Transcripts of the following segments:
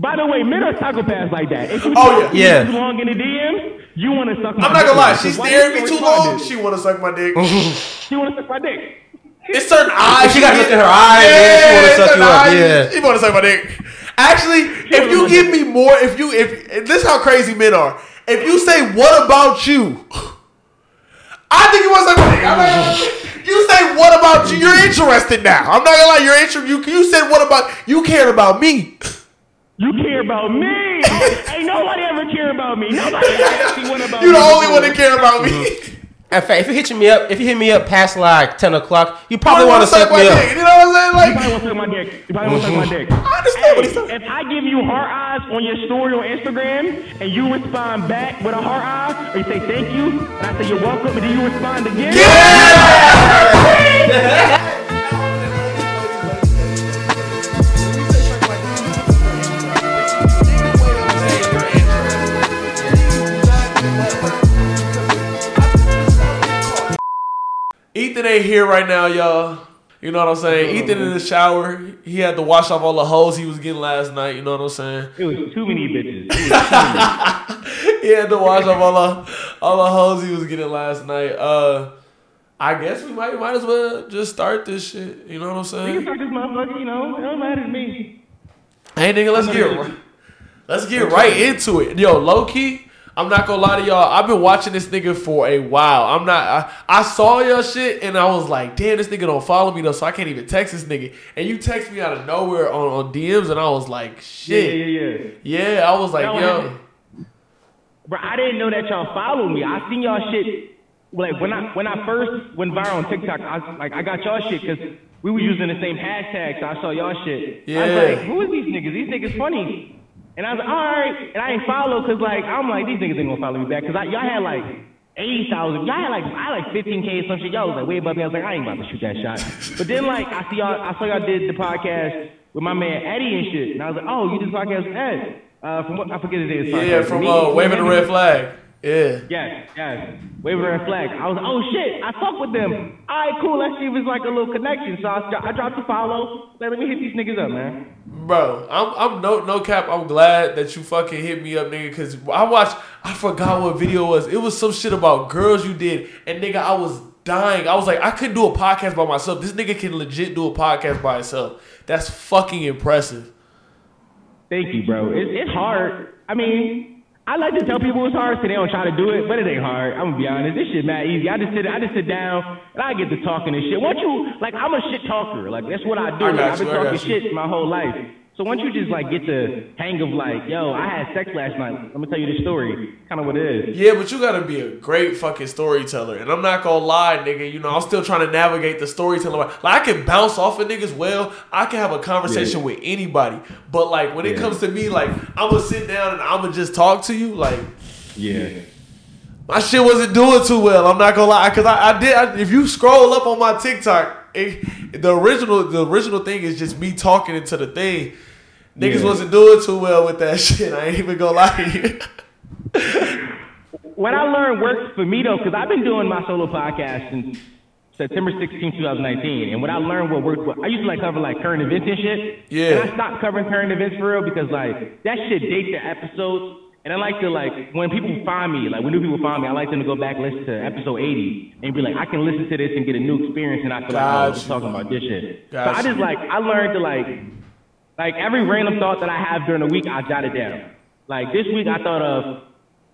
By the way, men are psychopaths like that. If you Oh, talk yeah. too long in the DMs, you want to suck my I'm not gonna lie. She Because why stared at me too long. She wanna suck my dick. She want to suck my dick. It's certain eyes. She gotta look at her eyes, man, she wanna suck certain you up, yeah. She wanna suck my dick. Actually, if you give me more, if you if this is how crazy men are. If you say what about you, I think you want to suck my dick. I'm not. You say what about you? You're interested now. I'm not gonna lie. You're interested. You you said what about you cared about me. You care about me. Ain't nobody ever care about me. Nobody ever actually want about You me. the only one that care about me. In fact, if you hit me up, if you hit me up past like ten o'clock, you probably want to wanna suck my me dick. up. You know what I'm saying? You Like probably want to suck my dick. You probably want to suck my dick. I understand what he's saying. If I give you heart eyes on your story on Instagram and you respond back with a heart eye, or you say thank you, and I say you're welcome, and then you respond again, Ethan ain't here right now, y'all. You know what I'm saying? Ethan in the shower. He had to wash off all the hoes he was getting last night. You know what I'm saying? it was too many bitches. Too many. He had to wash off all the all the hoes he was getting last night. Uh, I guess we might might as well just start this shit. You know what I'm saying? You start this motherfucker, you know, it don't matter to me. Hey nigga, let's get right, let's get right into it. Yo, low key, I'm not gonna lie to y'all. I've been watching this nigga for a while. I'm not. I, I saw your shit and I was like, damn, this nigga don't follow me though, so I can't even text this nigga. And you text me out of nowhere on, on DMs, and I was like, shit. yeah, yeah. Yeah, Yeah, I was like, yo. Bro, I didn't know that y'all followed me. I seen y'all shit. Like when I when I first went viral on TikTok, I like I got y'all shit because we were using the same hashtags. so I saw y'all shit. Yeah. I was like, who is these niggas? These niggas funny. And I was like, all right. And I ain't follow because like I'm like these niggas ain't gonna follow me back because y'all had like eighty thousand. Y'all had like I had like fifteen k or some shit. Y'all was like way above me. I was like I ain't about to shoot that shot. But then like I see y'all, I saw y'all did the podcast with my man Eddie and shit, and I was like, oh, you did the podcast with Ed. Uh, from what I forget his name. Yeah, from uh, waving the red flag. Yeah. Yes, yes. Waving red flag. I was oh shit, I fuck with them. All right, cool. Let's see if it's like a little connection. So I, I dropped the follow. Let me hit these niggas up, man. Bro, I'm I'm no no cap. I'm glad that you fucking hit me up, nigga. Cause I watched. I forgot what video it was. It was some shit about girls you did, and nigga, I was dying. I was like, I couldn't do a podcast by myself. This nigga can legit do a podcast by himself. That's fucking impressive. Thank you, bro. It, it's hard. I mean, I like to tell people it's hard so they don't try to do it, but it ain't hard. I'm gonna be honest. This shit mad easy. I just sit I just sit down and I get to talking and shit. Once you like I'm a shit talker. Like that's what I do. I I've been talking shit my whole life. So once you just like get the hang of like, yo, I had sex last night. Let me tell you the story. Kind of what it is. Yeah, but you gotta be a great fucking storyteller. And I'm not gonna lie, nigga. You know, I'm still trying to navigate the storytelling. Like, I can bounce off of niggas well. I can have a conversation Yeah. with anybody. But like when it comes to me, like I'm gonna sit down and I'm gonna just talk to you. Like Yeah. my shit wasn't doing too well. I'm not gonna lie, cause I, I did. I, if you scroll up on my TikTok, it, the original the original thing is just me talking into the thing. Niggas Yeah. wasn't doing too well with that shit. I ain't even gonna lie to you. What I learned works for me though, because I've been doing my solo podcast since September 16, 2019. And what I learned what worked, what, I used to like cover like current events and shit. Yeah. And I stopped covering current events for real because like that shit dates the episodes. And I like to like when people find me, like when new people find me, I like them to go back and listen to episode 80 and be like, I can listen to this and get a new experience, and I feel like oh, Got we're talking about this shit. So I just like I learned to like like every random thought that I have during the week, I jot it down. Like this week, I thought of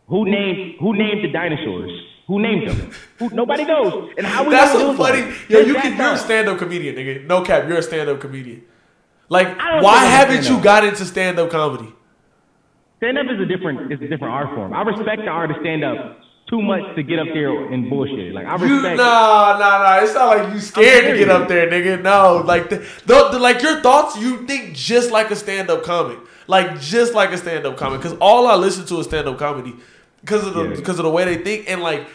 who named who named the dinosaurs. Who named them? Who, nobody knows. And how we That's so funny. them? Yo, you can, you're a stand-up comedian, nigga. No cap, you're a stand-up comedian. Like, why think I'm a haven't you got into stand-up comedy? Stand up is a different is a different art form. I respect the art of stand up too much to get up there and bullshit. Like I You respect. nah nah nah. It's not like you scared to get up there, nigga. No, like the, the, the like your thoughts. You think just like a stand-up comic, like just like a stand-up comic. Because all I listen to is stand-up comedy, because of the Yeah. because of the way they think and like.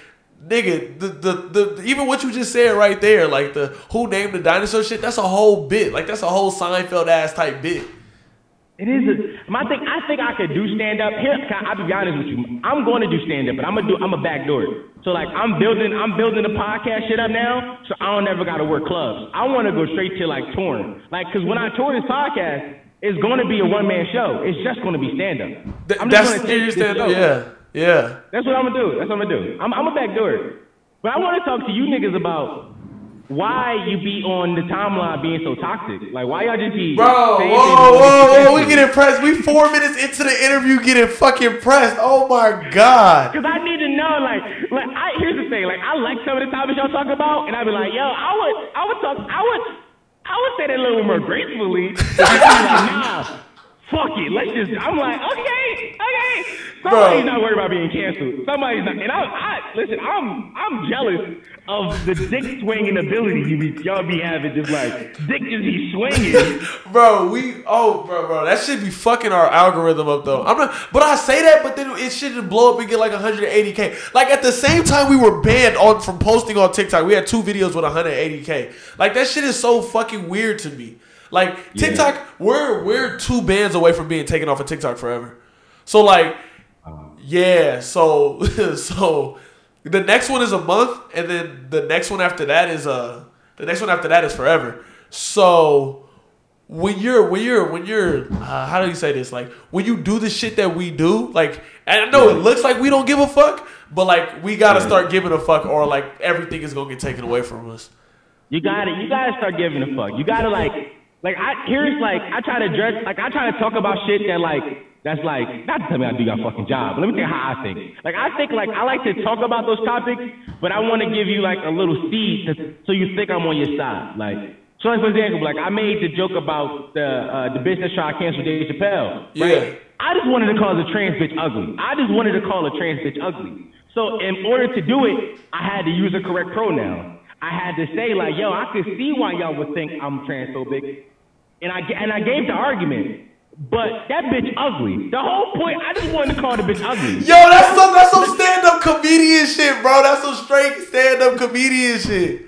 Nigga, the, the the even what you just said right there, like the who named the dinosaur shit, that's a whole bit. Like that's a whole Seinfeld ass type bit. It is. A, my thing. I think I could do stand up. Here, I'll be honest with you. I'm going to do stand up, but I'm gonna do. I'm a backdoor. it. So like, I'm building. I'm building the podcast shit up now. So I don't ever got to work clubs. I want to go straight to like touring. Like, cause when I tour this podcast, it's going to be a one man show. It's just going to be stand up. Th- that's your stand up. Yeah, yeah. That's what I'm gonna do. That's what I'm gonna do. I'm, I'm gonna backdoor it. But I want to talk to you niggas about why you be on the timeline being so toxic. Like why y'all just be Bro, whoa, whoa, whoa, we get impressed. We four minutes into the interview getting fucking pressed. Oh my god. Cause I need to know, like, like I here's the thing, like I like some of the topics y'all talk about, and I'd be like, yo, I would, I would talk, I would, I would say that a little more gracefully. But you be like, nah, fuck it, let's just. I'm like, okay, okay. Somebody's Bro. not worried about being canceled. Somebody's not, and I, I listen. I'm, I'm jealous of the dick swinging ability you be, y'all be having. Just like dick just be swinging. Bro, we oh bro, bro, that should be fucking our algorithm up though. I'm not, but I say that, but then it should just blow up and get like 180k. Like at the same time, we were banned on from posting on TikTok. We had two videos with 180k. Like that shit is so fucking weird to me. Like TikTok, we're we're two bans away from being taken off of TikTok forever. So like, um. yeah, so so the next one is a month, and then the next one after that is uh the next one after that is forever. So when you're when you're when you're uh, how do you say this like when you do the shit that we do like and I know it looks like we don't give a fuck but like we gotta start giving a fuck or like everything is gonna get taken away from us. You gotta, you gotta start giving a fuck. You gotta like, like I here's like I try to dress, like I try to talk about shit that like that's like not to tell me I do your fucking job, but let me tell you how I think. Like I think like I like to talk about those topics, but I want to give you like a little seed to, so you think I'm on your side. Like so, like for example, like I made the joke about the uh, the business trying to cancel Dave Chappelle. Right? Yeah. I just wanted to call the trans bitch ugly. I just wanted to call a trans bitch ugly. So in order to do it, I had to use a correct pronoun. I had to say like, yo, I could see why y'all would think I'm transphobic, and I and I gave the argument. But that bitch ugly. The whole point, I just wanted to call the bitch ugly. Yo, that's some that's some stand up comedian shit, bro. That's some straight stand up comedian shit.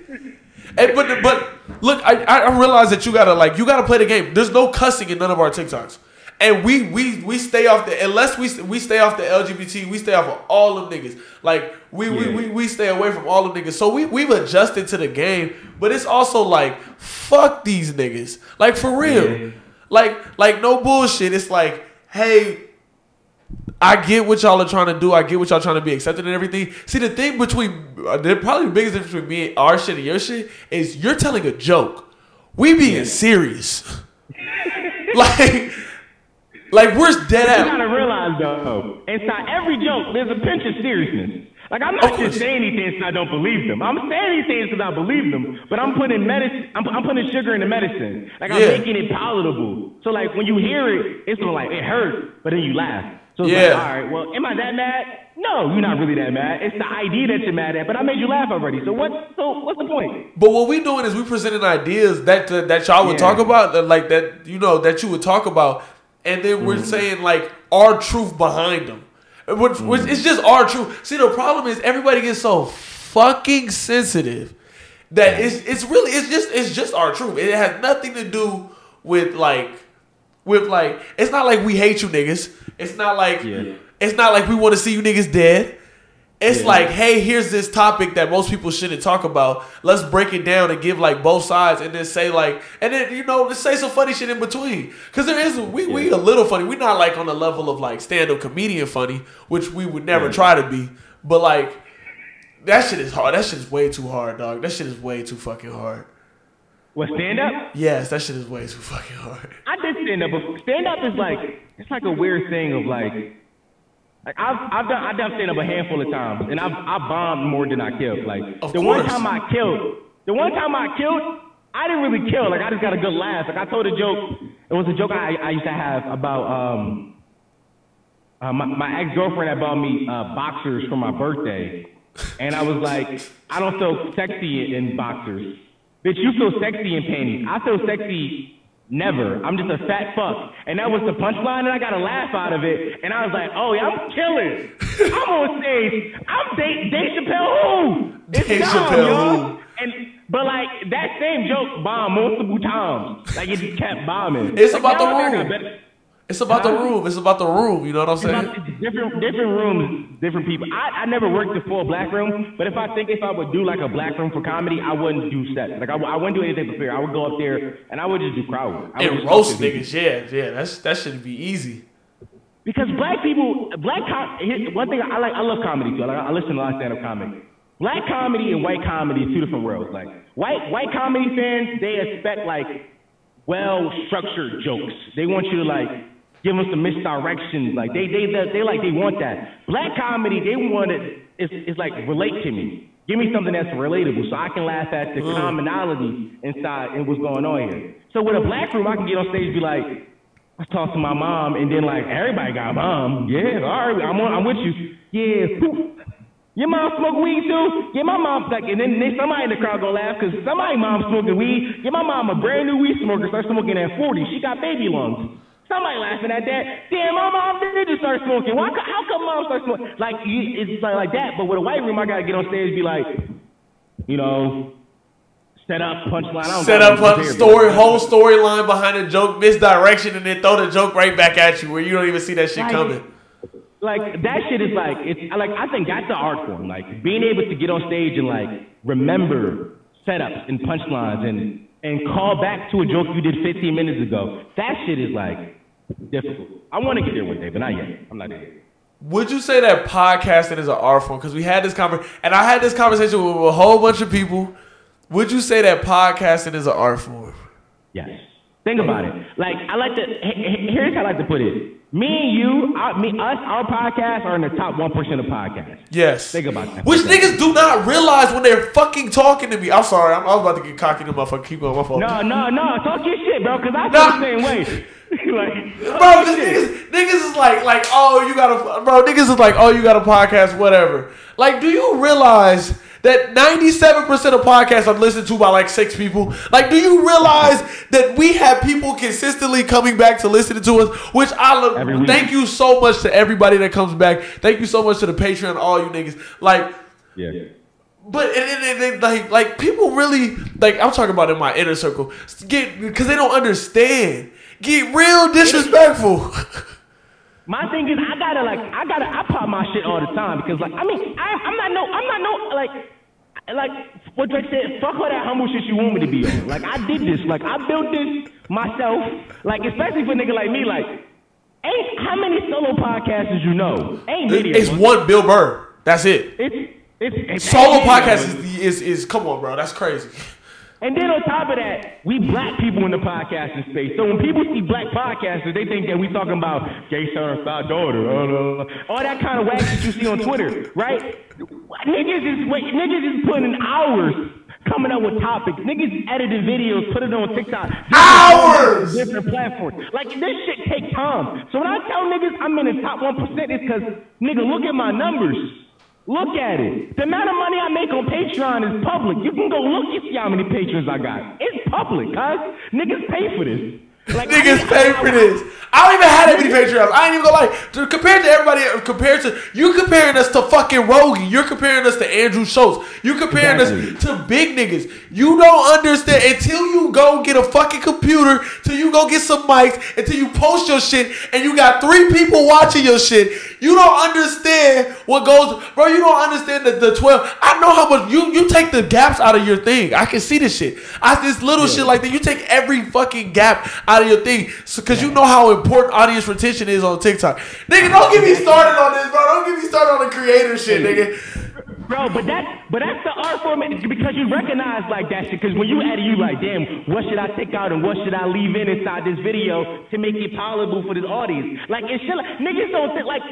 And but but look, I I realize that you gotta like you gotta play the game. There's no cussing in none of our TikToks. And we we we stay off the unless we we stay off the LGBT, we stay off of all them niggas. Like we we, Yeah. we we stay away from all them niggas. So we we've adjusted to the game, but it's also like fuck these niggas. Like for real. Yeah. Like like no bullshit. It's like, hey, I get what y'all are trying to do. I get what y'all trying to be accepted and everything. See, the thing between uh, the probably the biggest difference between me, our shit, and your shit is you're telling a joke. We being serious. like, like we're dead You gotta realize though, inside every joke, there's a pinch of seriousness. Like I'm not course. just saying these things because I don't believe them. I'm saying these things because I believe them. But I'm putting medicine. I'm, I'm putting sugar in the medicine. Like I'm Yeah. making it palatable. So like when you hear it, it's like it hurts, but then you laugh. So it's Yeah. like, all right, well, am I that mad? No, you're not really that mad. It's the idea that you're mad at, but I made you laugh already. So what? So what's the point? But what we're doing is we're presenting ideas that that y'all would Yeah. talk about, that, like that you know that you would talk about, and then Mm-hmm. we're saying like our truth behind them, which, which Mm-hmm. it's just our truth. See, the problem is everybody gets so fucking sensitive that it's it's really it's just it's just our truth. It has nothing to do with like with like it's not like we hate you niggas. It's not like Yeah. it's not like we want to see you niggas dead. It's Yeah. like, hey, here's this topic that most people shouldn't talk about. Let's break it down and give like both sides, and then say like, and then you know, let's say some funny shit in between. Cause there is we we a little funny. We're not like on the level of like stand up comedian funny, which we would never Yeah. try to be. But like, that shit is hard. That shit is way too hard, dog. That shit is way too fucking hard. What stand up? Yes, that shit is way too fucking hard. I did stand up, but stand up is like it's like a weird thing of like, like I've I've done I've done stand up a handful of times, and I've I bombed more than I killed. Like Of the one time I killed, the one time I killed, I didn't really kill. Like I just got a good laugh. Like I told a joke. It was a joke I I used to have about um. Uh, my, my ex girlfriend had bought me uh, boxers for my birthday, and I was like, I don't feel sexy in boxers. Bitch, you feel sexy in panties. I feel sexy never. I'm just a fat fuck. And that was the punchline, and I got a laugh out of it. And I was like, oh, yeah, I'm killing. I'm on stage. I'm Dave, Dave Chappelle who? It's Dave Dom, Chappelle y'all. who? And but like that same joke bombed multiple times. Like it just kept bombing. It's Like, about the room. It's about the room. It's about the room. You know what I'm saying? different different rooms, different people. I, I never worked the full black room, but if I think if I would do like a black room for comedy, I wouldn't do sets. Like I wouldn't do anything for fear. I would go up there and I would just do crowd. I And roast people. niggas. Yeah, yeah. That's that should be easy. Because black people, black com- one thing I like, I love comedy too. I, like, I listen to a lot of stand-up comedy. Black comedy and white comedy are two different worlds. Like white white comedy fans, they expect like well structured jokes. They want you to like give them some misdirections. Like they they they, they like they want that. Black comedy, they want it. It's, it's like relate to me. Give me something that's relatable so I can laugh at the mm. commonality inside and what's going on here. So with a black room, I can get on stage and be like, I talk to my mom, and then like everybody got a mom. Yeah, all right, I'm on, I'm with you. Yeah. Your mom smoke weed too? Yeah, my mom's like, and then, then somebody in the crowd gonna laugh because somebody mom smoking weed. Yeah, my mom a brand new weed smoker, start smoking at 40. She got baby lungs. Somebody laughing at that. Damn, my mom did just start smoking. Why? How come mom start smoking? Like you, it's like, like that. But with a white room, I gotta get on stage and be like, you know, set up punchline. I don't Set up a prepare, story, whole storyline behind a joke, misdirection, and then throw the joke right back at you where you don't even see that shit coming. like that shit is like it's like I think that's the art form. Like being able to get on stage and like remember setups and punchlines and and call back to a joke you did 15 minutes ago. That shit is like difficult. I want to get there one day, but not yet. I'm not there. yet. Would you say that podcasting is an art form? Because we had this conversation, and I had this conversation with a whole bunch of people. Would you say that podcasting is an art form? Yes. Think about it. Like I like to. he- he- Here's how I like to put it. Me and you, our, me, us, our podcasts are in the top one percent of podcasts. Yes. Think about that. Which niggas do not realize when they're fucking talking to me. I'm sorry, I'm, I was about to get cocky to motherfucker. Keep going, my fault. No, no, no. Talk your shit, bro. Cause I feel Nah. the same way. like, Bro, talk this your shit. niggas, niggas is like, like, oh, you got a, bro, niggas is like, oh, you got a podcast, whatever. Like, do you realize that 97% of podcasts are listened to by like six people? Like, do you realize that we have people consistently coming back to listen to us? Which I love. Every week. Thank you so much to everybody that comes back. Thank you so much to the Patreon, all you niggas. Like, Yeah. but and, and, and, and, like like people really like I'm talking about in my inner circle get because they don't understand get real disrespectful. My thing is, I gotta like, I gotta, I pop my shit all the time because like, I mean, I, I'm not no, I'm not no like, like what Drake said. Fuck all that humble shit you want me to be on. Like I did this, like I built this myself. Like especially for a nigga like me, like, ain't how many solo podcasters you know? Ain't video. it's one Bill Burr. That's it. It's it's, it's Solo podcast is, is is come on, bro. That's crazy. And then on top of that, we black people in the podcasting space. So when people see black podcasters, they think that we talking about gay son, certified daughter, uh, uh, uh, all that kind of whack that you see on Twitter, right? Niggas is wait, niggas is putting in hours coming up with topics. Niggas editing videos, put it on TikTok. Hours! Different platforms. Like this shit take time. So when I tell niggas I'm in the top one percent, it's because nigga, look at my numbers. Look at it. The amount of money I make on Patreon is public. You can go look and see how many patrons I got. It's public, cuz. Niggas pay for this. Like, Niggas pay for this. I don't even have that many Patreons. I ain't even gonna lie. To, compared to everybody, compared to you comparing us to fucking Rogan, you're comparing us to Andrew Schulz. You comparing us to big niggas. You don't understand until you go get a fucking computer, till you go get some mics, until you post your shit, and you got three people watching your shit. You don't understand what goes, bro. You don't understand the, the twelve. I know how much you you take the gaps out of your thing. I can see this shit. I this little shit like that. You take every fucking gap out of your thing, so because you know how important audience retention is on TikTok. Nigga, don't get me started on this, bro. Don't get me started on the creator shit, nigga. Bro, but that, but that's the art form because you recognize like that shit. Because when you edit, you like, damn, what should I take out and what should I leave in inside this video to make it palatable for this audience? Like, it should, like, niggas don't think like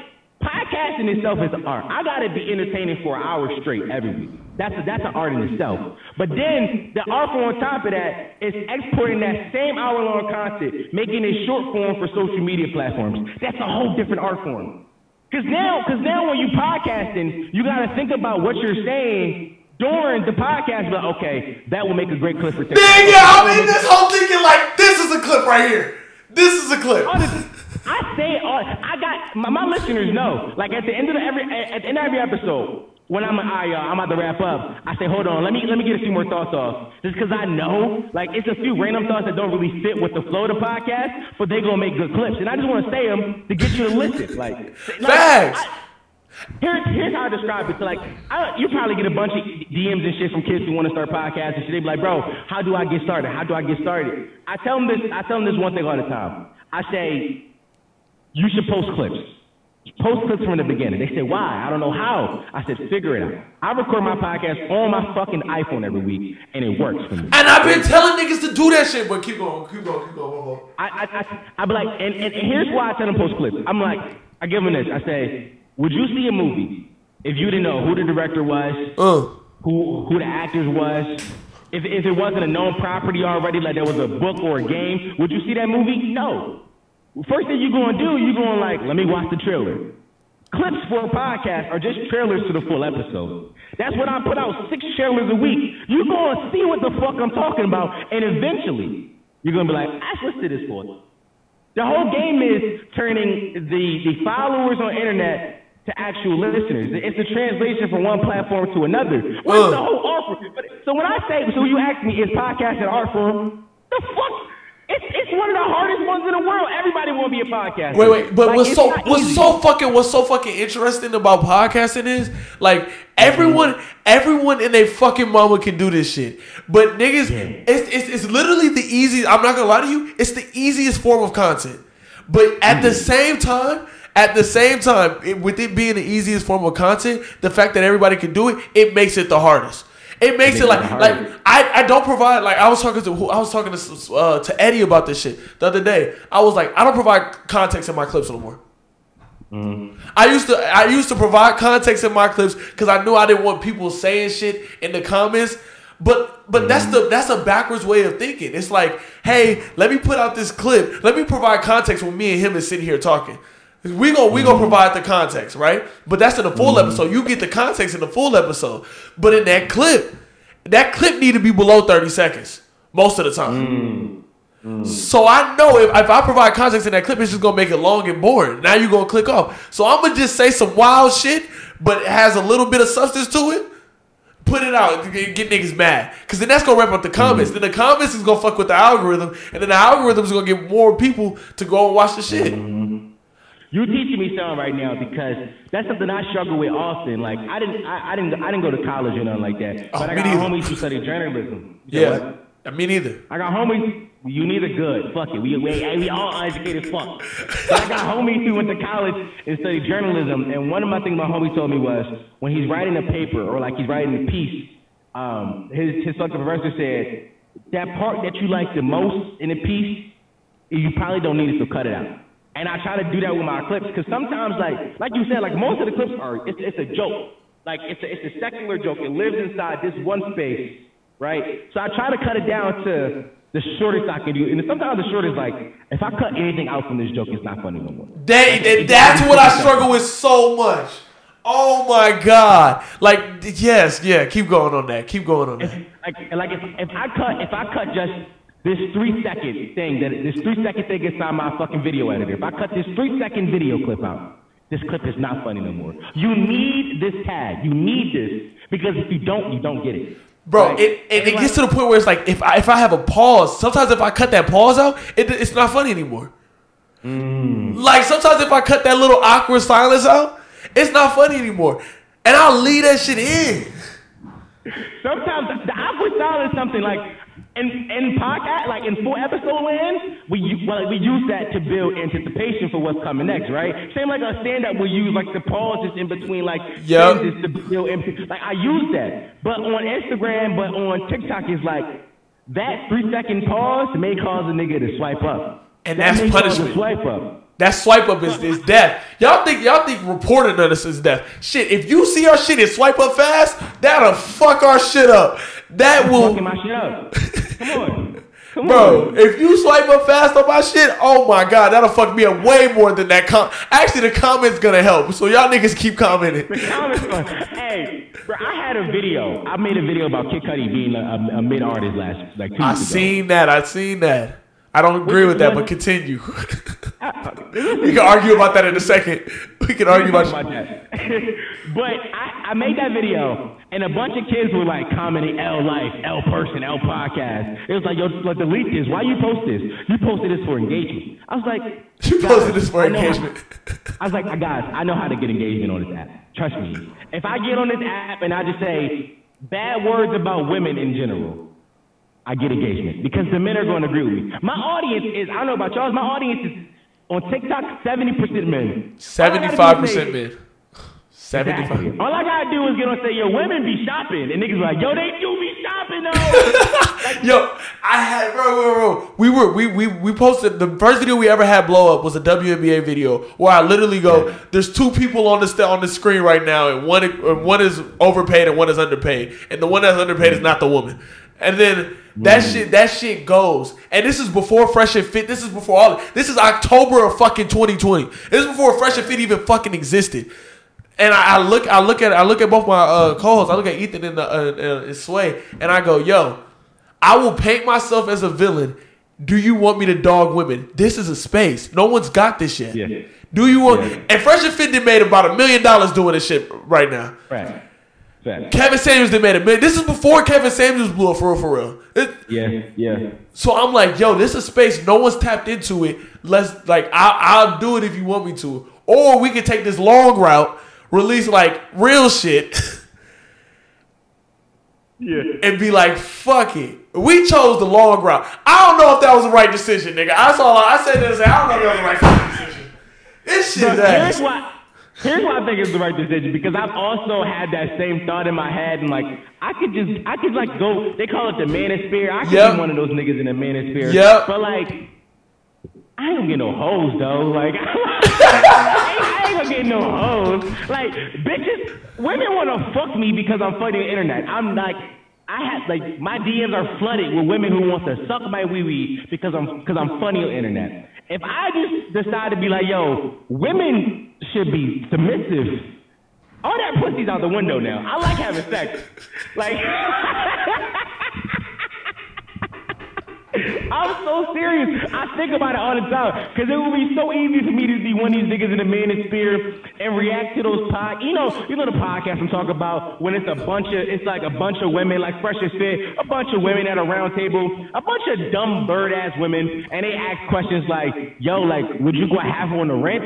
podcasting itself is art. I gotta be entertaining for an hour straight every week. That's a, that's an art in itself. But then the art form on top of that is exporting that same hour long content, making it short form for social media platforms. That's a whole different art form. Cause now, cause now when you podcasting, you gotta think about what you're saying during the podcast. But okay, that will make a great clip for TikTok. Nigga, I'm in this whole thinking like this is a clip right here. This is a clip. Honestly, I say all. I got my, my listeners know. Like at the end of the, every at the end of every episode, when I'm all right, y'all, I'm about to wrap up. I say, hold on, let me let me get a few more thoughts off, just because I know, like, it's a few random thoughts that don't really fit with the flow of the podcast, but they gonna make good clips, and I just want to say them to get you to listen. Like, like Facts. I- Here's, here's how I describe it. So like, I, you probably get a bunch of DMs and shit from kids who want to start podcasts and shit. They be like, bro, how do I get started? How do I get started? I tell them this. I tell them this one thing all the time. I say, you should post clips. Post clips from the beginning. They say, why? I don't know how. I said, figure it out. I record my podcast on my fucking iPhone every week, and it works for me. And I've been telling niggas to do that shit, but keep going, keep going, keep going. I, I, I, I be like, and, and, and here's why I tell them post clips. I'm like, I give them this. I say, would you see a movie if you didn't know who the director was, Uh, who who the actors was? If if it wasn't a known property already, like there was a book or a game, would you see that movie? No. First thing you're gonna do, you're going to like, let me watch the trailer. Clips for a podcast are just trailers to the full episode. That's what I put out six trailers a week. You're gonna see what the fuck I'm talking about, and eventually you're gonna be like, I listened to this for. The whole game is turning the, the followers on internet to actual listeners. It's a translation from one platform to another. What's the Uh. whole art form? So when I say, so you ask me, is podcast an art form? The fuck? It's, it's one of the hardest ones in the world. Everybody want to be a podcast. Wait, wait, but what's so what's easy. so fucking what's so fucking interesting about podcasting is like everyone everyone in their fucking mama can do this shit. But niggas, it's, it's it's literally the easiest. I'm not gonna lie to you. It's the easiest form of content. But at the mm-hmm. same time, at the same time, it, with it being the easiest form of content, the fact that everybody can do it, it makes it the hardest. It makes it, it like like. I, I don't provide like I was talking to who- I was talking to uh, to Eddie about this shit the other day. I was like I don't provide context in my clips no more. I used to I used to provide context in my clips because I knew I didn't want people saying shit in the comments. But but that's the that's a backwards way of thinking. It's like, hey, let me put out this clip. Let me provide context when me and him is sitting here talking. We gonna we gonna mm-hmm. provide the context, right? But that's in the full mm-hmm. episode. You get the context in the full episode. But in that clip, that clip need to be below thirty seconds most of the time. Mm-hmm. So I know if, if I provide context in that clip, it's just gonna make it long and boring. Now you gonna click off. So I'm gonna just say some wild shit, but it has a little bit of substance to it. Put it out, get get niggas mad, cause then that's gonna wrap up the comments. Then the comments is gonna fuck with the algorithm, and then the algorithm is gonna get more people to go and watch the shit. You teaching me something right now because that's something I struggle with often. Like I didn't, I, I didn't, I didn't go to college or nothing like that. Oh, But I got neither. homies who study journalism. You know what? Yeah, I mean neither. I got homies. You neither good. Fuck it. We we, we all uneducated fuck. But I got homies who went to college and studied journalism. And one of my things my homie told me was when he's writing a paper or like he's writing a piece, um, his his fucking professor said that part that you like the most in a piece, you probably don't need it, so cut it out. And I try to do that with my clips because sometimes, like like you said, like most of the clips are it's, it's a joke. Like it's a, it's a secular joke. It lives inside this one space, right? So I try to cut it down to the shortest I can do. And sometimes the shortest, like if I cut anything out from this joke, it's not funny no more. That, that- that's what I struggle with so much. Oh my god! Like yes, yeah. Keep going on that. Keep going on that. Like like if, if I cut if I cut just this three second thing that this three second thing inside my fucking video editor. If I cut this three second video clip out, this clip is not funny no more. You need this tag. You need this because if you don't, you don't get it. Bro, it, and it gets to the point where it's like if I if I have a pause, sometimes if I cut that pause out, it, it's not funny anymore. Mm. Like sometimes if I cut that little awkward silence out, it's not funny anymore, and I'll leave that shit in. Sometimes the awkward silence is something like in in podcast, like in full episode land, we well we use that to build anticipation for what's coming next, right? Same like a stand up, we use like the pauses in between like Yep. to build. Like I use that, but on Instagram, but on TikTok is like that three second pause may cause a nigga to swipe up, And That that's may cause a punishment. Swipe up. That swipe up is, is death. Y'all think y'all think reporting on us is death. Shit, if you see our shit and swipe up fast, that'll fuck our shit up. That will Fucking my shit up. Come on, come Bro, on. if you swipe up fast on my shit, oh my god, that'll fuck me up way more than that. Com- Actually, the comments gonna help. So y'all niggas keep commenting. The comments going, hey, bro, I had a video. I made a video about Kid Cudi being a, a, a mid artist last, like two I weeks ago. seen that. I seen that. I don't agree with that, but continue. we can argue about that in a second. We can argue about, about that. but I, I made that video, and a bunch of kids were like commenting L life, L person, L podcast. It was like, yo, like delete this. Why you post this? You posted this for engagement. I was like, you posted this for I know how- engagement. I was like, guys, I know how to get engagement on this app. Trust me. If I get on this app and I just say bad words about women in general, I get engagement because the men are going to agree with me. My audience is, I don't know about y'all, my audience is on TikTok, 70% men. Seventy-five percent men. Exactly. Seventy-five. All I gotta do is get on say, yo, women be shopping. And niggas like, yo, they do be shopping though. Yo, I had bro, bro, bro. We were we we we posted the first video we ever had blow up was a WNBA video where I literally go, "There's two people on the st- on the screen right now, and one and one is overpaid and one is underpaid, and the one that's underpaid is not the woman." And then that mm. shit that shit goes, and this is before Fresh and Fit. This is before all. This is October of fucking 2020. This is before Fresh and Fit even fucking existed. And I, I look, I look at, I look at both my uh, co-hosts. I look at Ethan and, the, uh, uh, and Sway, and I go, "Yo, I will paint myself as a villain. Do you want me to dog women? This is a space. No one's got this yet. Yeah. Do you want? Yeah. And Fresh and Fit did made about a million dollars doing this shit right now. right. Right. Kevin Samuels did made a million. This is before Kevin Samuels blew up for real, for real. It- Yeah, yeah. so I'm like, yo, this is space. No one's tapped into it. Let's like, I'll, I'll do it if you want me to, or we could take this long route, release like real shit, Yeah. and be like, fuck it. We chose the long route. I don't know if that was the right decision, nigga. I saw, I said this. I don't know if that was the right decision. This shit, But here's ass. why. Here's why I think it's the right decision because I've also had that same thought in my head and like I could just I could like go they call it the manosphere I could Yep. be one of those niggas in the manosphere Yep. but like I gonna get no hoes though like I, ain't, gonna get no hoes like bitches women wanna fuck me because I'm funny on the internet I'm like I have like my DMs are flooded with women who want to suck my wee wee because I'm because I'm funny on the internet. If I just decide to be like, yo, women should be submissive, all that pussy's out the window now. I like having sex. Like I'm so serious. I think about it all the time because it would be so easy for me to be one of these niggas in the manosphere and react to those pod. You know, you know the podcast I'm talking about when it's a bunch of, it's like a bunch of women, like Fresh and Fit, a bunch of women at a round table, a bunch of dumb bird ass women, and they ask questions like, "Yo, like, would you go half on the rent?"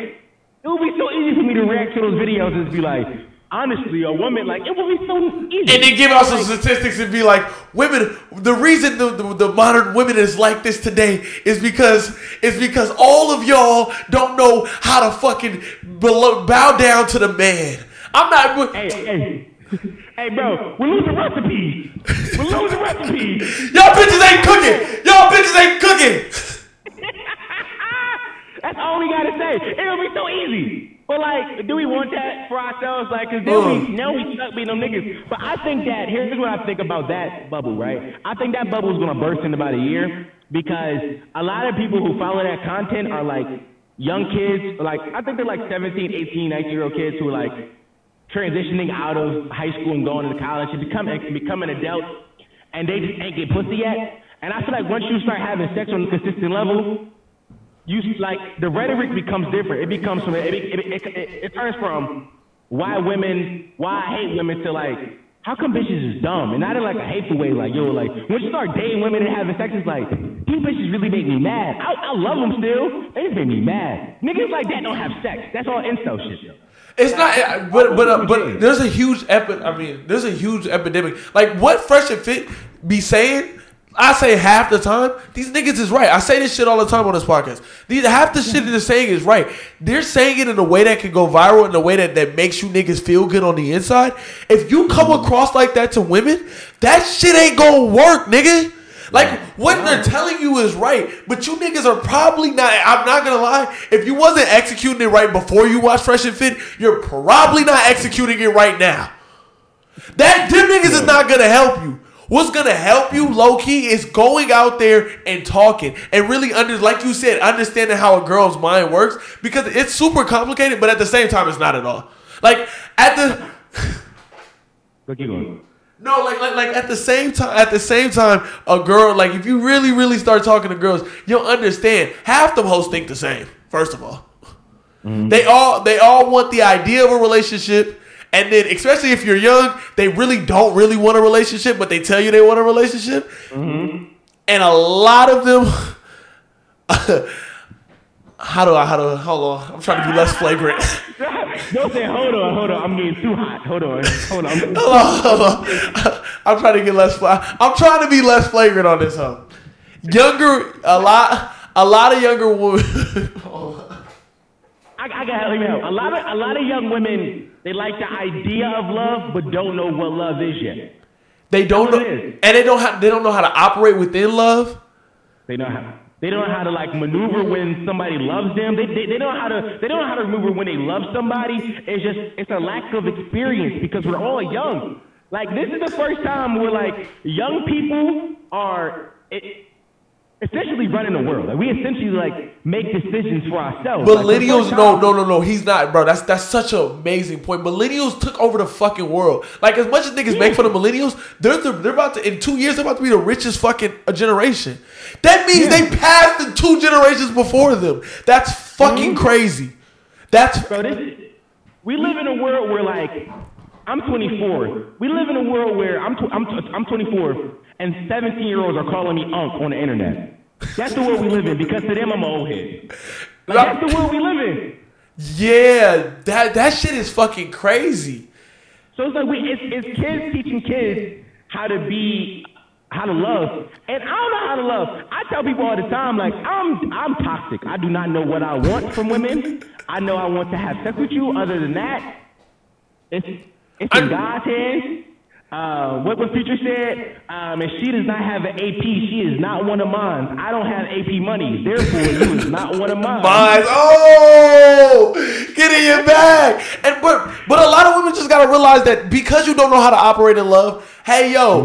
It would be so easy for me to react to those videos and just be like, honestly, a woman, like, it would be so easy. And then give out some statistics and be like, women. The reason the, the, the modern women is like this today is because is because all of y'all don't know how to fucking below, bow down to the man. I'm not. Hey, hey, hey, bro, we're losing recipes. We're losing recipes. Y'all bitches ain't cooking. Y'all bitches ain't cooking. That's all we gotta say. It'll be so easy. But like, do we want that for ourselves? Like, cause then we mm. now we stuck being them niggas. But I think that here's what I think about that bubble, right? I think that bubble is gonna burst in about a year because a lot of people who follow that content are like young kids. Like, I think they're like 17, 18, 19 year old kids who are like transitioning out of high school and going to college and become become an adult, and they just ain't get pussy yet. And I feel like once you start having sex on a consistent level, you like the rhetoric becomes different. It becomes from it it, it, it, it turns from why women why I hate women to like how come bitches is dumb and not in like a hateful way like yo like when you start dating women and having sex it's like these bitches really make me mad. I, I love them still. They just make me mad. Niggas like that don't have sex. That's all incel shit. It's not, but but uh, but there's a huge epi- I mean, there's a huge epidemic. Like what Fresh and Fit be saying. I say half the time, these niggas is right. I say this shit all the time on this podcast. These half the shit that they're saying is right. They're saying it in a way that can go viral, in a way that, that makes you niggas feel good on the inside. If you come across like that to women, that shit ain't gonna work, nigga. Like what they're telling you is right, but you niggas are probably not. I'm not gonna lie. If you wasn't executing it right before you watched Fresh and Fit, you're probably not executing it right now. That them niggas is not gonna help you. What's gonna help you, low key, is going out there and talking and really under, like you said, understanding how a girl's mind works because it's super complicated, but at the same time, it's not at all. Like at the Go keep going. No, like, like, like at the same time, at the same time, a girl, like, if you really, really start talking to girls, you'll understand. Half them hoes think the same. First of all, mm-hmm. they all, they all want the idea of a relationship, and then, especially if you're young, they really don't really want a relationship, but they tell you they want a relationship, mm-hmm. and a lot of them. How do I? How do? I, hold on. I'm trying to be less flagrant. Don't say, hold on, hold on. I'm getting too hot. Hold on, hold on. Hold on, hold on. I'm trying to get less. Fla- I'm trying to be less flagrant on this, huh? Younger, a lot, a lot of younger women. I, I got let me help. A lot of a lot of young women they like the idea of love, but don't know what love is yet. they don't know, That's what it is. and they don't have. They don't know how to operate within love. They know how. They don't know how to like maneuver when somebody loves them. They, they, they don't know how to they don't know how to maneuver when they love somebody. It's just it's a lack of experience because we're all young. Like this is the first time where like young people are it, essentially running the world. Like we essentially like make decisions for ourselves. Like, Millennials, first no, no, no, no. He's not, bro. That's that's such an amazing point. Millennials took over the fucking world. Like as much as niggas make fun of millennials, they're the, they're about to in two years they're about to be the richest fucking uh, generation. That means Yeah. they passed the two generations before them. That's fucking Mm-hmm. crazy. That's Bro, this we live in a world where like I'm 24. We live in a world where I'm tw- I'm tw- I'm 24 and 17 year olds are calling me unk on the internet. That's the world we live in because to them I'm an old head. Like, that's the world we live in. yeah. That that shit is fucking crazy. So it's like we it's, it's kids teaching kids how to be how to love. And I don't know how to love. I tell people all the time, like, I'm I'm toxic. I do not know what I want from women. I know I want to have sex with you. Other than that, it's it's in I'm- God's hands. Uh, what what Future said, um, if she does not have an AP, she is not one of mine. I don't have AP money, therefore you is not one of mine. Mine. Oh, get in your bag. And but but a lot of women just gotta realize that because you don't know how to operate in love, hey yo,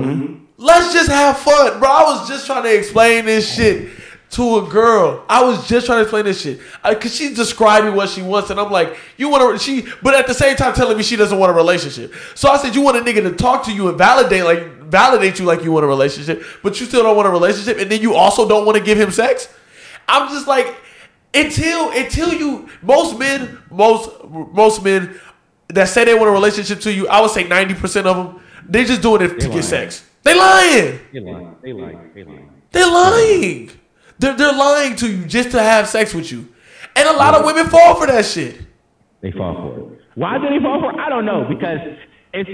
let's just have fun, bro. I was just trying to explain this shit to a girl. I was just trying to explain this shit because she's describing what she wants, and I'm like, you want to she, but at the same time telling me she doesn't want a relationship. So I said, you want a nigga to talk to you and validate like validate you like you want a relationship, but you still don't want a relationship, and then you also don't want to give him sex. I'm just like until until you most men most most men that say they want a relationship to you, I would say ninety percent of them they just doing it to lying. get sex. They lying. They lying. They lying. They lying. They're lying. They're they're lying to you just to have sex with you, and a lot of women fall for that shit. They fall for it. Why do they fall for it? I don't know because it's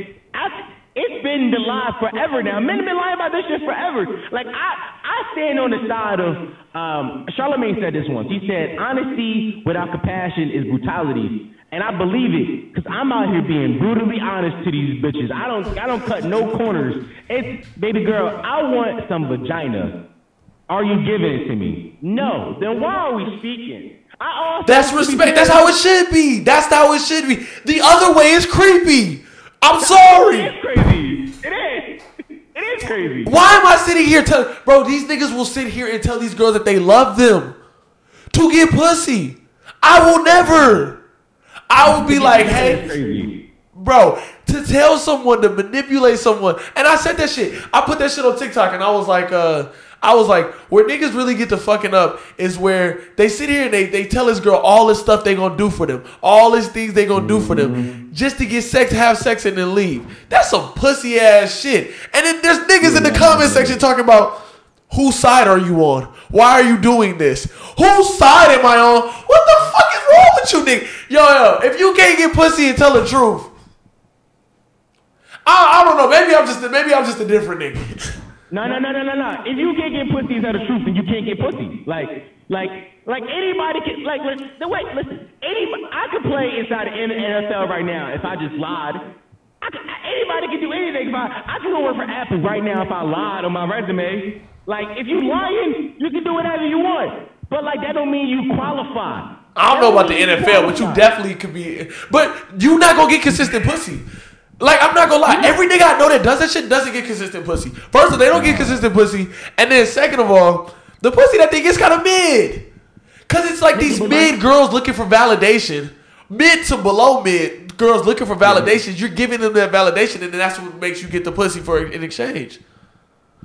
it's been the lie forever now. Men have been lying about this shit forever. Like I I stand on the side of um, Charlemagne said this once. He said honesty without compassion is brutality. And I believe it, cause I'm out here being brutally honest to these bitches. I don't, I don't cut no corners. It's baby girl. I want some vagina. Are you giving it to me? No. Then why are we speaking? I also That's respect. That's how it should be. That's how it should be. The other way is creepy. I'm sorry. It's crazy. It is. It is crazy. Why am I sitting here telling, bro? These niggas will sit here and tell these girls that they love them to get pussy. I will never. I would be like, hey, bro, to tell someone to manipulate someone, and I said that shit. I put that shit on TikTok, and I was like, uh, I was like, where niggas really get to fucking up is where they sit here and they, they tell this girl all this stuff they gonna do for them, all these things they gonna do for them, mm-hmm. just to get sex, have sex, and then leave. That's some pussy ass shit. And then there's niggas in the comment section talking about. Whose side are you on? Why are you doing this? Whose side am I on? What the fuck is wrong with you, nigga? Yo, yo, if you can't get pussy and tell the truth, I, I don't know. Maybe I'm just maybe I'm just a different nigga. No, no, no, no, no, no. If you can't get pussy, is that the truth? Then you can't get pussy. Like, like, like anybody can. Like, listen, the wait, listen. Anybody, I could play inside the NFL right now if I just lied. I could, anybody can do anything. If I, I can go work for Apple right now if I lied on my resume. Like, if you lying, you can do whatever you want. But like, that don't mean you qualify. I don't know about the NFL, but you definitely could be. But you not gonna get consistent pussy. Like I'm not gonna lie, every nigga I know that does that shit doesn't get consistent pussy. First of all, they don't get consistent pussy, and then second of all, the pussy that they get's kind of mid. Cause it's like these mid girls looking for validation, mid to below mid. girls looking for validation. You're giving them that validation, and then that's what makes you get the pussy for in exchange.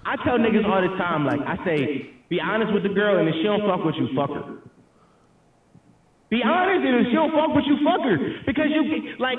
I tell niggas all the time, like I say, be honest with the girl, and if she don't fuck with you, fuck her. Be honest, and if she don't fuck with you, fuck her. Because you like,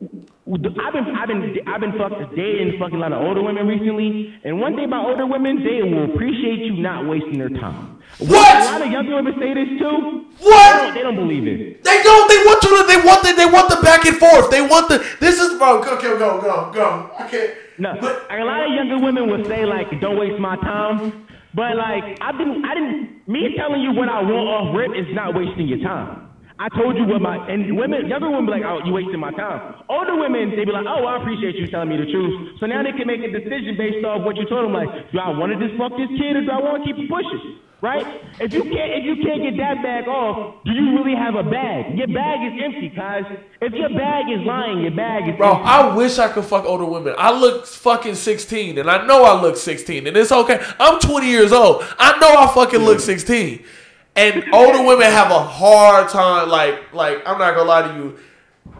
I've been, I've been, I've been fuck, dating fucking a lot of older women recently, and one thing about older women, they will appreciate you not wasting their time. What? A lot of younger women say this too. What? They don't, they don't believe it. They don't. They want you to. They want the. They want the back and forth. They want the. This is bro. Go, go, go, go, go. I can't. No, But- a lot of younger women will say like, "Don't waste my time," but like, I've been, I didn't. Me telling you what I want off rip is not wasting your time. I told you what my and women, younger women be like, "Oh, you wasting my time." Older women, they be like, "Oh, I appreciate you telling me the truth." So now they can make a decision based off what you told them. Like, do I want to just fuck this kid or do I want to keep pushing? Right? If you can't, if you can't get that bag off, do you really have a bag? Your bag is empty, guys. If your bag is lying, your bag is Bro, empty. I wish I could fuck older women. I look fucking 16, and I know I look 16, and it's okay. I'm 20 years old. I know I fucking look 16. And older women have a hard time, like, like, I'm not gonna lie to you.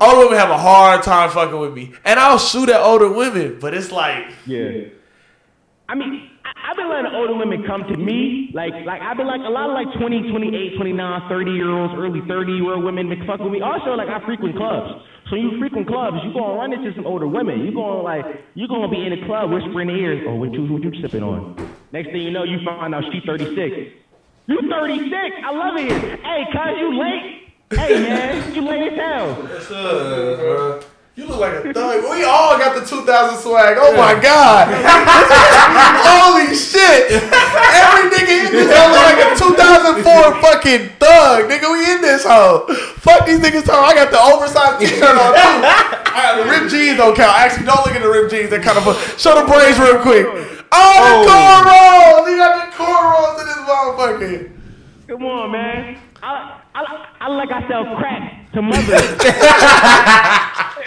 Older women have a hard time fucking with me. And I'll shoot at older women, but it's like, Yeah. I mean, I, I've been letting older women come to me. Like, like I've been like a lot of like 20, 28, 29, 30 year olds, early 30 year old women that fuck with me. Also, like I frequent clubs. So you frequent clubs, you gonna run into some older women. You gonna like, you gonna be in a club whispering in their ears, oh, what you, what you sipping on? Next thing you know, you find out she's 36. You 36? I love it here. Hey, cuz you late. Hey man, you late as hell. You look like a thug. We all got the 2000 swag. Oh my god. Holy shit. Every nigga in this look like a 2004 fucking thug. Nigga, we in this hoe. Fuck these niggas talking. I got the oversized t-shirt on too. I got the ripped jeans don't count. Actually, don't look at the ripped jeans. They're kind of a, show the braids real quick. Oh, the cornrows. He got the cornrows in this motherfucker. Come on, man. I, I, I like I sell crack to mothers.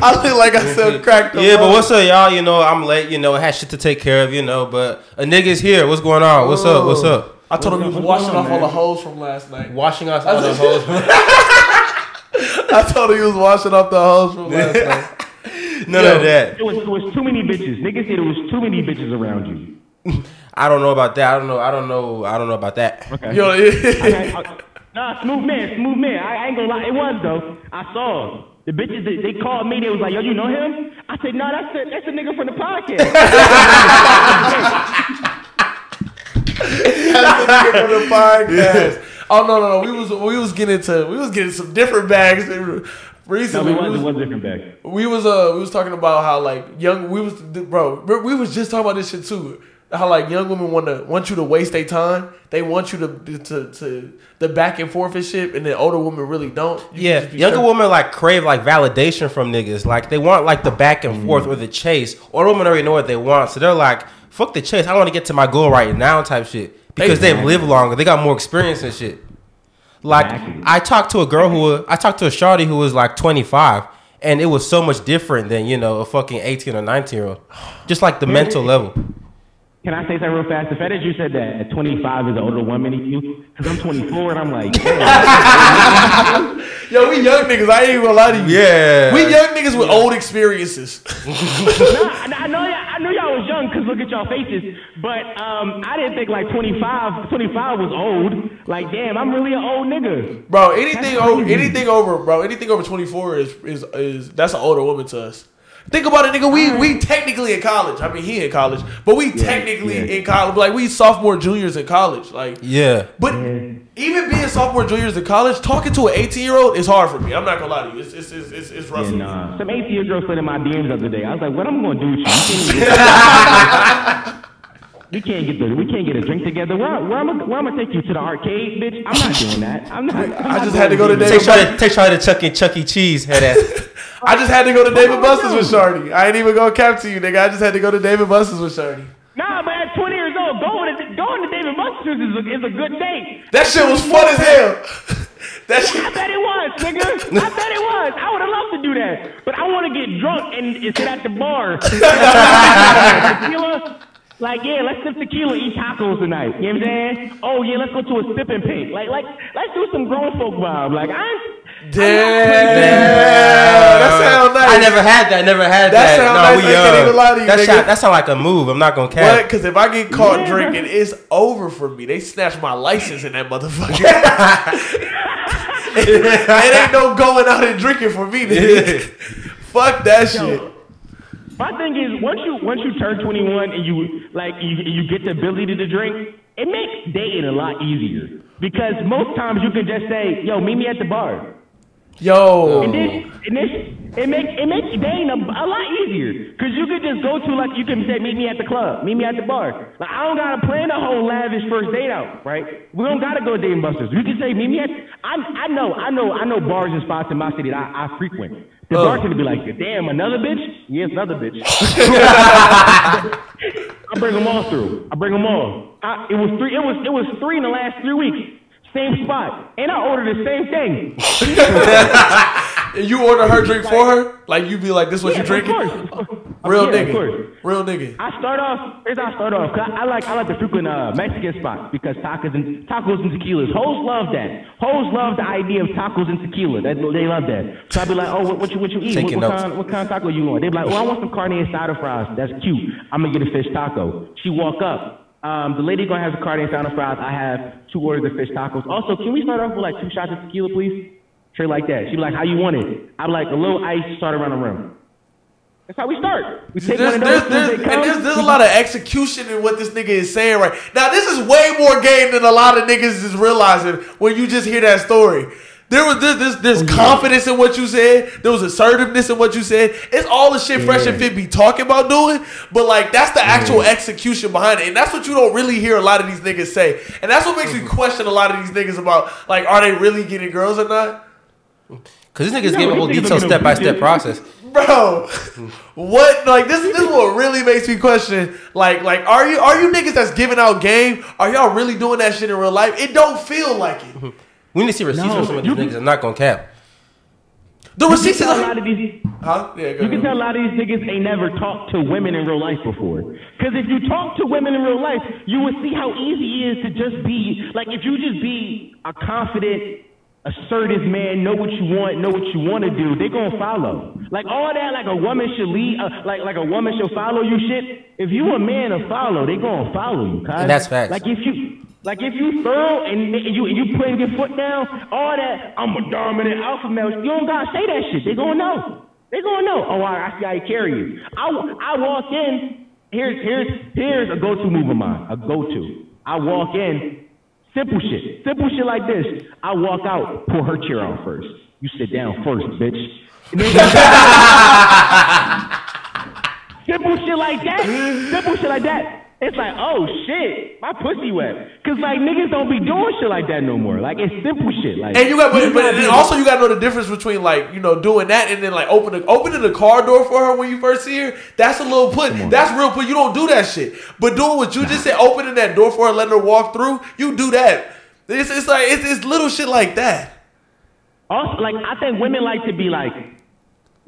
I look like I sell crack to Yeah, but what's up, y'all? You know, I'm late. You know, I had shit to take care of. You know, but a nigga's here. What's going on? What's up? What's up? I told him he was What's washing going on, off all the man? hoes from last night. Washing off all the hoes. I told him he was washing off the hoes from last night. None Yo. of that. It was, it was too many bitches. Niggas said it was too many bitches around you. I don't know about that. I don't know. I don't know. I don't know about that. Okay. Yo, Okay, uh, nah, smooth man, smooth man. I, I ain't gonna lie, it was though. I saw the bitches. They, they called me. They was like, "Yo, you know him?" I said, "No, that's the that's the nigga from the podcast." for the nigga from the podcast. Oh no, no, no. We was we was getting to we was getting some different bags no, recently. it was, we, was, was a different bag. we was uh we was talking about how like young we was bro we was just talking about this shit too. How like young women want to want you to waste their time. They want you to to to the back and forth and shit, and then older women really don't. You Yeah, younger straight- women like crave like validation from niggas. Like they want like the back and forth or the chase. Older women already know what they want, so they're like, "Fuck the chase. I want to get to my goal right now." Type shit because they've lived longer. They got more experience and shit. Like Exactly. I talked to a girl who I talked to a shawty who was like 25, and it was so much different than you know a fucking 18 or 19 year old. Just like the mental level. Can I say something real fast? The fact that you said that at 25 is an older woman than you, because I'm 24 and I'm like. Yo, we young niggas. I ain't even gonna lie to you. Yeah. we young niggas with old experiences. Nah, I, I know y'all, I knew look at y'all faces, but um, I didn't think like 25, 25 was old. Like, damn, I'm really an old nigga. Bro, anything That's over anything over bro, anything over twenty four is is is that's an older woman to us. Think about it, nigga. We we technically in college. I mean, he in college, but we technically yeah. in college. Like we sophomore, juniors in college. Like, Yeah. but even being sophomore, juniors in college, talking to an eighteen year old is hard for me. I'm not gonna lie to you. It's it's it's it's, it's rough. Yeah, for nah. Some 18 year girl slid in my DMs the other day. I was like, what am I gonna do with you? You can't, get, you the, we can't get a drink together. Where, where am I, where am I take you to the arcade, bitch? I'm not doing that. I'm not. I'm I not just had to go to doing David Take Charlie, take Charlie to Chuck E. Chuck E. Cheese. Head ass. I just had to go to David Buster's with Shardy. I ain't even gonna cap to you, nigga. I just had to go to David Buster's with Shardy. Buster's is a, is a good date. That shit was fun as hell. That shit. I bet it was, nigga. I bet it was. I would have loved to do that, but I want to get drunk and, sit at the bar. tequila. Like, yeah, let's sip tequila, eat tacos tonight. You know what I'm saying? Oh yeah, let's go to a sip and paint. Like, like, let's do some grown folk vibe. Like, I, Damn, that sound nice. I never had that. I Never had That that. sound no, nice. we I can't even lie to you, that, nigga. sound, that sound like a move. I'm not gonna What? Because if I get caught Yeah. drinking, it's over for me. They snatch my license in that motherfucker. it ain't no going out and drinking for me. Nigga. Fuck that shit. My thing is, once you once you turn 21 and you like you you get the ability to drink, it makes dating a lot easier because most times you can just say, "Yo, meet me at the bar," Yo. and this and this it makes it makes dating a, a lot easier because you could just go to like you can say, "Meet me at the club," "Meet me at the bar." Like I don't gotta plan a whole lavish first date out, right? We don't gotta go to Dave and Buster's. You can say, "Meet me at." I I know I know I know bars and spots in my city that I, I frequent. The Oh. bartender be like, "Damn, another bitch? Yes, another bitch." I bring them all through. I bring them all. I, it was three. It was it was three in the last three weeks. Same spot, and I ordered the same thing. You order her drink for her? Like you be like, this what Yeah, you drinking? Real yeah, nigga. Real nigga. I start off. Here's how I start off. 'cause I, I like I like to frequent uh, Mexican spot because tacos and tacos and tequilas. Hoes love that. Hoes love the idea of tacos and tequila. That, they love that. So I'd be like, oh, what, what you what you eat? What, what kind what kind of taco you want? They'd be like, oh, I want some carne asada fries. That's cute. I'm gonna get a fish taco. She walk up. Um, the lady gonna have the carne asada fries. I have two orders of fish tacos. Also, can we start off with like two shots of tequila, please? Straight like that. She'd be like, how you want it? I'm like a little ice, start around the rim. That's how we start. We take There's, one of those. there's, they and there's, there's a lot of execution in what this nigga is saying right now. This is way more game than a lot of niggas is realizing when you just hear that story. There was this, this, there's confidence in what you said. There was assertiveness in what you said. It's all the shit Fresh and Fit be talking about doing, but like that's the actual execution behind it, and that's what you don't really hear a lot of these niggas say, and that's what makes me question a lot of these niggas about like, are they really getting girls or not? Because this nigga's No, giving a these whole detailed step by step process. Bro, what like this? This is what really makes me question. Like, like are you are you niggas that's giving out game? Are y'all really doing that shit in real life? It don't feel like it. Mm-hmm. We need to see receipts No, from some of these niggas. I'm not gonna cap. The receipts is a lot of these. huh? Yeah, You can tell a lot of these niggas ain't never talked to women in real life before. Because if you talk to women in real life, you would see how easy it is to just be like if you just be a confident, assertive man, know what you want, know what you want to do, they gonna follow. Like all that, like a woman should lead, uh, like like a woman should follow you. Shit. If you a man to follow, they gonna follow you. Cuz. And that's facts. Like if you. Like if you thorough and you and you putting your foot down, all that I'm a dominant alpha male. You don't gotta say that shit. They gonna know. They gonna know. Oh, I, I see how you carry you. I, I walk in. Here's here's here's a go-to move of mine. A go-to. I walk in. Simple shit. Simple shit like this. I walk out. Pull her chair out first. You sit down first, bitch. Simple shit like that. Simple shit like that. It's like, oh shit, my pussy wet. Cause like niggas don't be doing shit like that no more. Like it's simple shit. Like And you got, but, but then also you got to know the difference between like you know doing that and then like opening opening the car door for her when you first see her. That's a little put. That's real put. You don't do that shit. But doing what you just said, opening that door for her, letting her walk through, you do that. It's, it's like it's, it's little shit like that. Also, like I think women like to be like,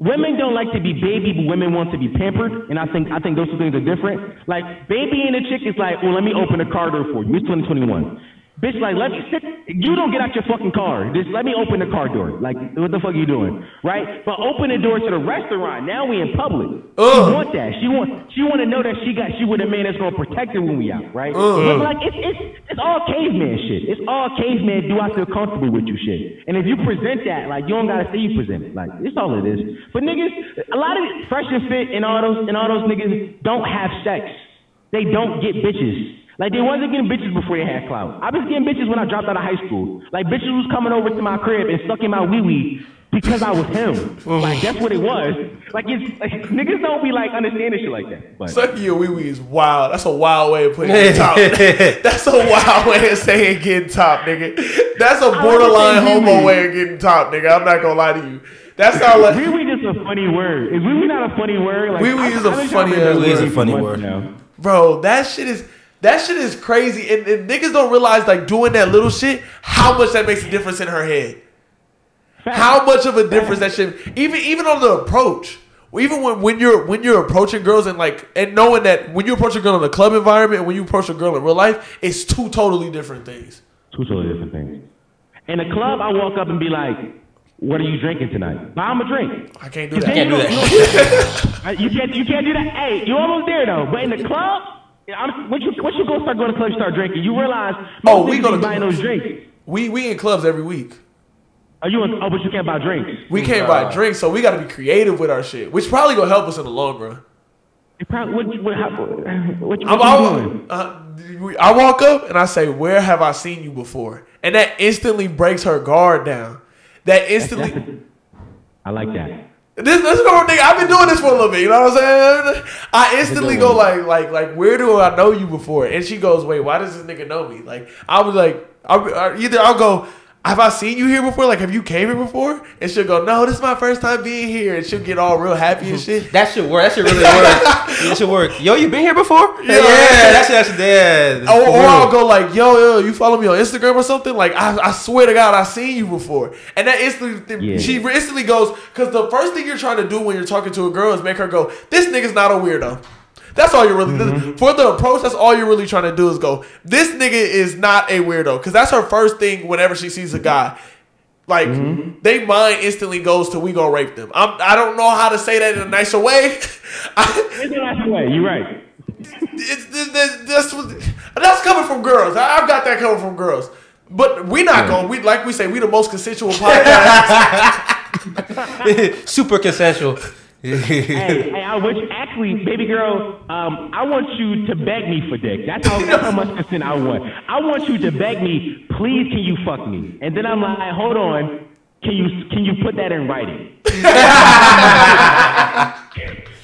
women don't like to be baby, but women want to be pampered. And I think I think those two things are different. Like baby and a chick is like, well, let me open the car door for you. It's 2021. Bitch, like let me sit. You don't get out your fucking car. Just let me open the car door. Like what the fuck are you doing, right? But open the door to the restaurant. Now we in public. Ugh. She want that. She want she want to know that she got she with a man that's gonna protect her when we out, right? But like it's it's it's all caveman shit. It's all caveman. Do I feel comfortable with you shit? And if you present that, like you don't gotta say you present it. Like it's all it is. But niggas, a lot of fresh and fit and all those and all those niggas don't have sex. They don't get bitches. Like they wasn't getting bitches before they had clout. I was getting bitches when I dropped out of high school. Like bitches was coming over to my crib and sucking my wee wee because I was him. Like that's what it was. Like it's like, niggas don't be like understanding shit like that. But Sucking your wee wee is wild. That's a wild way of putting it top. That's a wild way of saying getting top, nigga. That's a borderline say homo way of getting top, nigga. I'm not gonna lie to you. That sound like wee wee just a funny word. Is wee wee not a funny word? Like, Wee wee I- is a I've been funny trying to ass remember word. It is a funny word. now. Bro, that shit is that shit is crazy, and, and niggas don't realize like doing that little shit, how much that makes a difference in her head. How much of a difference that shit, even even on the approach, even when, when you're when you're approaching girls and like and knowing that when you approach a girl in a club environment and when you approach a girl in real life, it's two totally different things. Two totally different things. In a club, I walk up and be like, what are you drinking tonight? Buy him a drink. I can't do Cause that. then Can't do you that. You can't. You can't do that. Hey, you almost there though. But in the club, I'm, once you once you go start going to clubs, you start drinking, you realize. Oh, we niggas go to be buying those drinks. We we in clubs every week. Are you? In, oh, but you can't buy drinks. We can't buy drinks, so we got to be creative with our shit, which probably gonna help us in the long run. You probably what? What? What, what, I'm, what you doing? I, uh, I walk up and I say, "Where have I seen you before?" And that instantly breaks her guard down. That instantly. I like that. This this girl thing. I've been doing this for a little bit. You know what I'm saying? I instantly go like like like Where do I know you before? And she goes, Wait, why does this nigga know me? Like I was like, I'll, I- either I'll go. Have I seen you here before? Like, have you came here before? And she'll go, no, this is my first time being here. And she'll get all real happy and shit. That should work. That should really work. that should work. Yo, you been here before? Yeah, Yeah. that's that's yeah. Or, or I'll go like, yo, yo, you follow me on Instagram or something? Like, I, I swear to God, I seen you before. And that instantly, Yeah. she instantly goes, because the first thing you're trying to do when you're talking to a girl is make her go, this nigga's not a weirdo. That's all you're really Mm-hmm. for the approach. That's all you're really trying to do is go. This nigga is not a weirdo because that's her first thing whenever she sees a guy. Like Mm-hmm. they mind instantly goes to we gonna rape them. I'm, I don't know how to say that in a nicer way. I, It's a nice way. You're right. it's, it's, that's, that's, what- that's coming from girls. I, I've got that coming from girls. But we not going. We like we say we the most consensual podcast. Super consensual. Hey, hey, I wish actually, baby girl, um, I want you to beg me for dick. That's how, that's how much consent I want. I want you to beg me, please, can you fuck me? And then I'm like, hold on, can you can you put that in writing?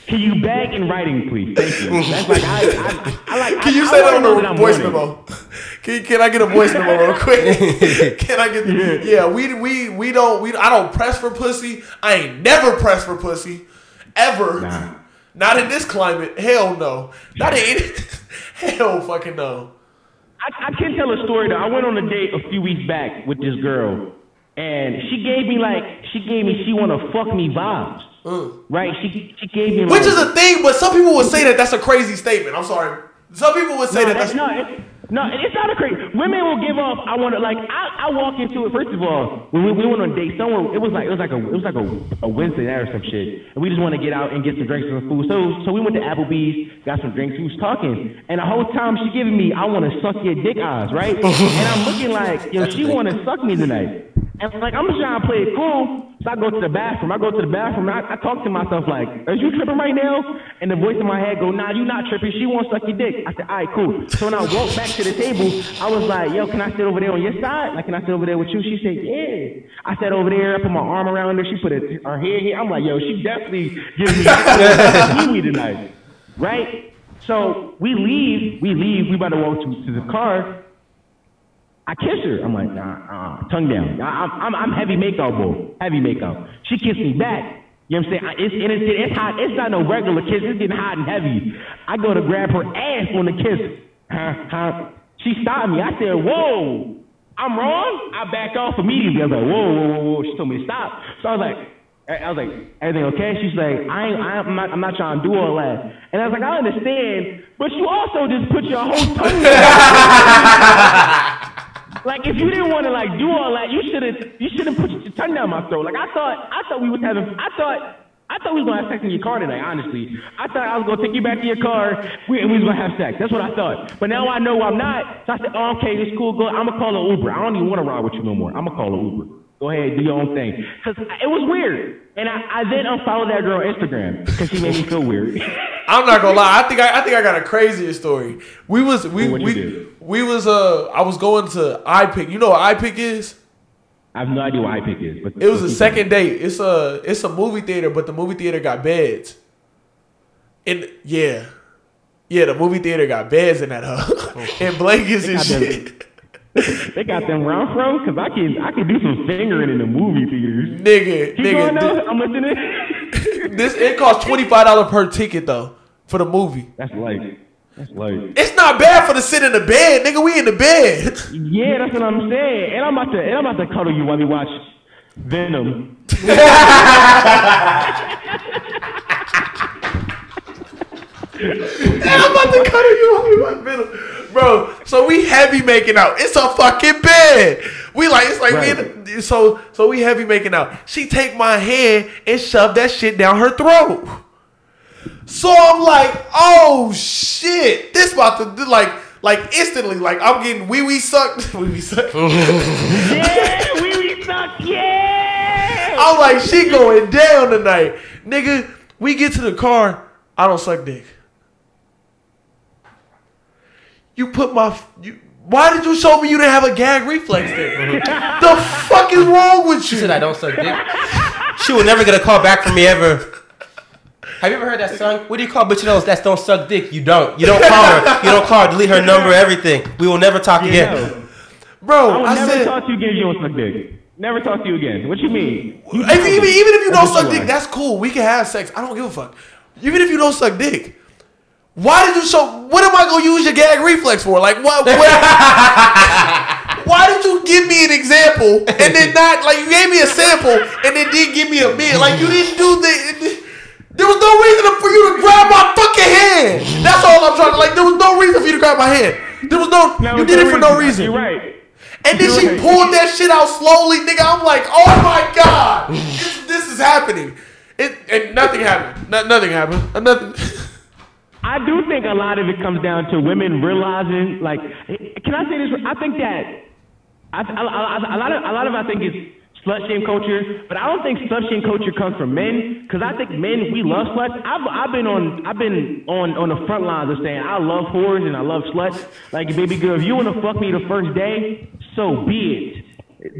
can you beg in writing, please? Thank you. That's like I, I, I like. Can you I, say I that on wanna know the I'm voice memo? Can, can I get a voice memo real quick? can I get? the Yeah, we we we don't we I don't press for pussy. I ain't never pressed for pussy, ever. Nah. Not in this climate. Hell no. Not in. Hell fucking no. I, I can tell a story though. I went on a date a few weeks back with this girl, and she gave me like she gave me she want to fuck me vibes. Mm. Right? She she gave me Which like, is a thing, but some people would say that that's a crazy statement. I'm sorry. Some people would say no, that that's no, it's, no, it's not a crazy. Women will give off. I want to like. I, I walk into it. First of all, when we, we went on a date somewhere, it was like it was like a it was like a, a Wednesday night or some shit, and we just want to get out and get some drinks and some food. So so we went to Applebee's, got some drinks. We was talking, and the whole time she giving me, I want to suck your dick eyes, right? and I'm looking like, yo, she want to suck me tonight. And like I'm just trying to play it cool, so I go to the bathroom. I go to the bathroom. I, I talk to myself like, "Are you tripping right now?" And the voice in my head go, "Nah, you not tripping. She wants to suck your dick." I said, "All right, cool." So when I walked back to the table, I was like, "Yo, can I sit over there on your side? Like, can I sit over there with you?" She said, "Yeah." I sat over there. I put my arm around her. She put it, her head here. I'm like, "Yo, she definitely gives me me tonight, right?" So we leave. We leave. We about to walk to, to the car. I kiss her. I'm like, nah, uh, tongue down. I, I'm, I'm, heavy makeup, boy. Heavy makeup. She kissed me back. You know what I'm saying? It's, it's, it's hot. It's not no regular kiss. It's getting hot and heavy. I go to grab her ass on the kiss. She stopped me. I said, whoa. I'm wrong? I back off immediately. I was like, whoa, whoa, whoa, whoa. She told me to stop. So I was like, I was like, everything okay? She's like, I ain't, I'm not, I'm not trying to do all that. And I was like, I understand, but you also just put your whole tongue Like if you didn't want to like do all that, you should have you should have put your tongue down my throat. Like I thought I thought we was having I thought I thought we was gonna have sex in your car tonight. Honestly, I thought I was gonna take you back to your car. We, we was gonna have sex. That's what I thought. But now I know I'm not. So I said, oh, okay, it's cool. Go. I'm gonna call an Uber. I don't even want to ride with you no more. I'm gonna call an Uber. Go ahead, do your own thing. Cause it was weird, and I, I then unfollowed that girl on Instagram because she made me feel weird. I'm not gonna lie. I think I, I think I got a crazier story. We was we we we was uh I was going to iPic. You know what iPic is? I have no idea what iPic is, but It was a second date. It's a it's a movie theater, but the movie theater got beds. And yeah, yeah, the movie theater got beds in that hub and blankets and got them- shit. They got them round fro because I can I can do some fingering in the movie theaters. Nigga, Keep nigga, though. I'm listening. this it costs twenty five dollars per ticket though for the movie. That's light. That's light. It's not bad for to sit in the bed, nigga. We in the bed. Yeah, that's what I'm saying. And I'm about to and I'm about to cuddle you while we watch Venom. And I'm about to cuddle you while we watch Venom. Bro, so we heavy making out. It's a fucking bed. We like it's like Right. we in, so so we heavy making out. She take my hand and shove that shit down her throat. So I'm like, oh shit, this about to do like like instantly like I'm getting wee wee sucked, wee wee sucked. Yeah, we we suck. Yeah. I'm like, she going down tonight, nigga. We get to the car, I don't suck dick. You put my you. Why did you show me you didn't have a gag reflex there? the fuck is wrong with She you? said I don't suck dick. she will never get a call back from me ever. Have you ever heard that song? What do you call bitch those that don't suck dick? You don't. You don't call her. You don't call her. Delete her number. Everything. We will never talk Yeah, again. no. Bro, I will I, never said, talk to you again if you don't suck dick. Never talk to you again. What you mean? You if, even, even if you don't suck dick, that's cool. We can have sex. I don't give a fuck. Even if you don't suck dick. Why did you show? What am I gonna use your gag reflex for? Like what? what why did you give me an example and then not like you gave me a sample and then didn't give me a bit? Like you didn't do the. There was no reason for you to grab my fucking hand. That's all I'm trying to like. There was no reason for you to grab my hand. There was no. No, you it's did it for no reason. You're right. And then she You're right. pulled that shit out slowly, nigga. I'm like, oh my god, this, this is happening. It and nothing happened. No, nothing happened. Nothing. I do think a lot of it comes down to women realizing, like, can I say this? I think that I, I, I, a lot of a lot of I think is slut shame culture, but I don't think slut shame culture comes from men because I think men we love sluts. I've I've been on I've been on on the front lines of saying I love whores and I love sluts. Like, baby girl, if you want to fuck me the first day, so be it.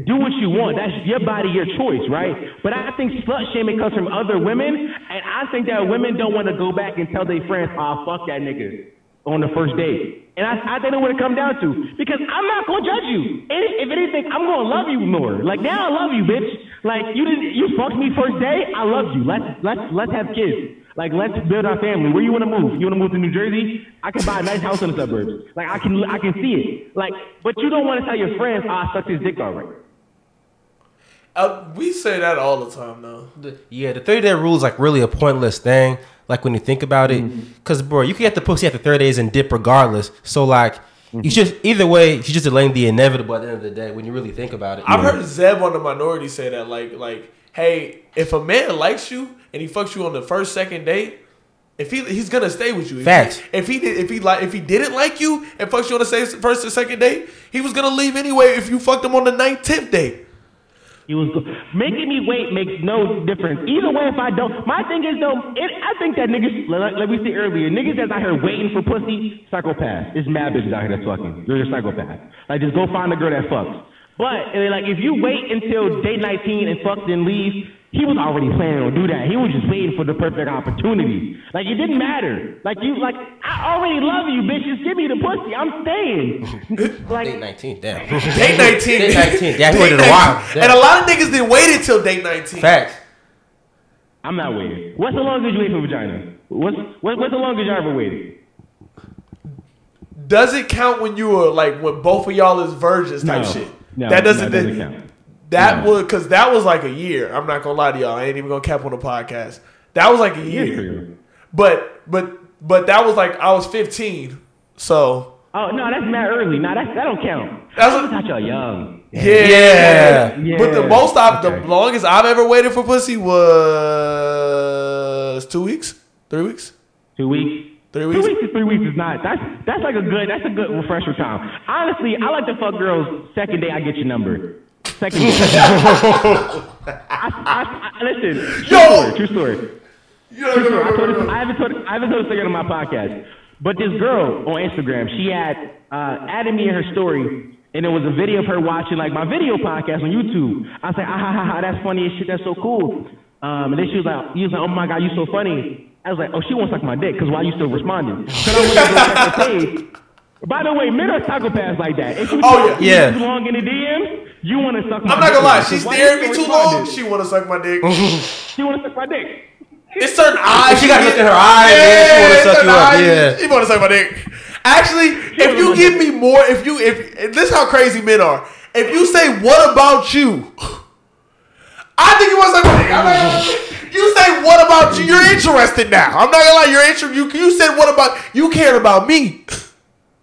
Do what you want. That's your body, your choice, right? But I think slut shaming comes from other women, and I think that women don't want to go back and tell their friends, "Ah, fuck that nigga." on the first date. And I, I think it comes down to. Because I'm not gonna judge you. If anything, I'm gonna love you more. Like now I love you, bitch. Like you didn't you fucked me first day, I love you. Let's let's let's have kids. Like let's build our family. Where you wanna move? You wanna move to New Jersey? I can buy a nice house in the suburbs. Like I can I can see it. Like but you don't wanna tell your friends, ah, I sucked his dick already. Uh, we say that all the time, though. The- yeah, the 30 day rule is like really a pointless thing. Like when you think about it, because bro, you can get the pussy after 30 days and dip regardless. So like, you just either way, you just delaying the inevitable at the end of the day when you really think about it. I've heard Zeb on the minority say that, like, like, hey, if a man likes you and he fucks you on the first, second date, if he he's gonna stay with you. If Facts. He, if he did, if he like, if he didn't like you and fucks you on the same first or second date, he was gonna leave anyway. If you fucked him on the ninth, tenth date. He was making me wait makes no difference. Either way, if I don't, my thing is though, it, I think that niggas, like, like we said earlier, niggas that's out here waiting for pussy, psychopath. There's mad bitches out here that's fucking. You're a psychopath. Like just go find a girl that fucks. But eh, like if you wait until day 19 and fuck then leave, he was already planning on do that. He was just waiting for the perfect opportunity. Like it didn't matter. Like you, like I already love you, bitch. Just give me the pussy. I'm staying. like Date 19, damn. Date nineteen. Date 19. Yeah, he waited a while. 19. And a lot of niggas didn't wait until date nineteen. Facts. I'm not waiting. What's the longest you wait for vagina? What's what, what's the longest you ever waited? Does it count when you were like when both of y'all is virgins type No. shit? No, that doesn't. that doesn't count. That No. would because that was like a year. I'm not gonna lie to y'all. I ain't even gonna cap on the podcast. That was like a year. But but but that was like I was 15. So Oh no, that's mad early. No, that that don't count. That's I what- thought y'all young. yeah. Yeah. But the most I Okay. the longest I've ever waited for pussy was two weeks, three weeks, Two weeks. three weeks. Two weeks. weeks is three weeks is not. That's that's like a good. That's a good refresher time. Honestly, I like to fuck girls. Second day, I get your number. Second. I, I, I, listen. True Yo! story. True story. True story. I, told this, I haven't told. I haven't told this again on my podcast. But this girl on Instagram, she had uh, added me in her story, and it was a video of her watching like my video podcast on YouTube. I said, like, ah ha ha ha, that's funny as shit. That's so cool. Um, and then she was like, you was like, oh my god, you so funny. I was like, oh, she wants to suck my dick because why are you still responding? So I went to go check her page. By the way, men are psychopaths like that. If you Oh, Yeah. yeah. too long in the DMs, you want to suck my I'm not gonna lie. now. She So stared at me too long. responding? She want to suck my dick. She want to suck my dick. It's certain eyes. She gotta look in her eyes, man. She wanna it's suck certain you up, eyes. yeah. She want to suck my dick. Actually, if you give me more, if you if this is how crazy men are. If you say what about you, I think you want to suck my dick. I'm like, you say what about you? You're interested now. I'm not gonna lie. You're interested. You you said what about you cared about me.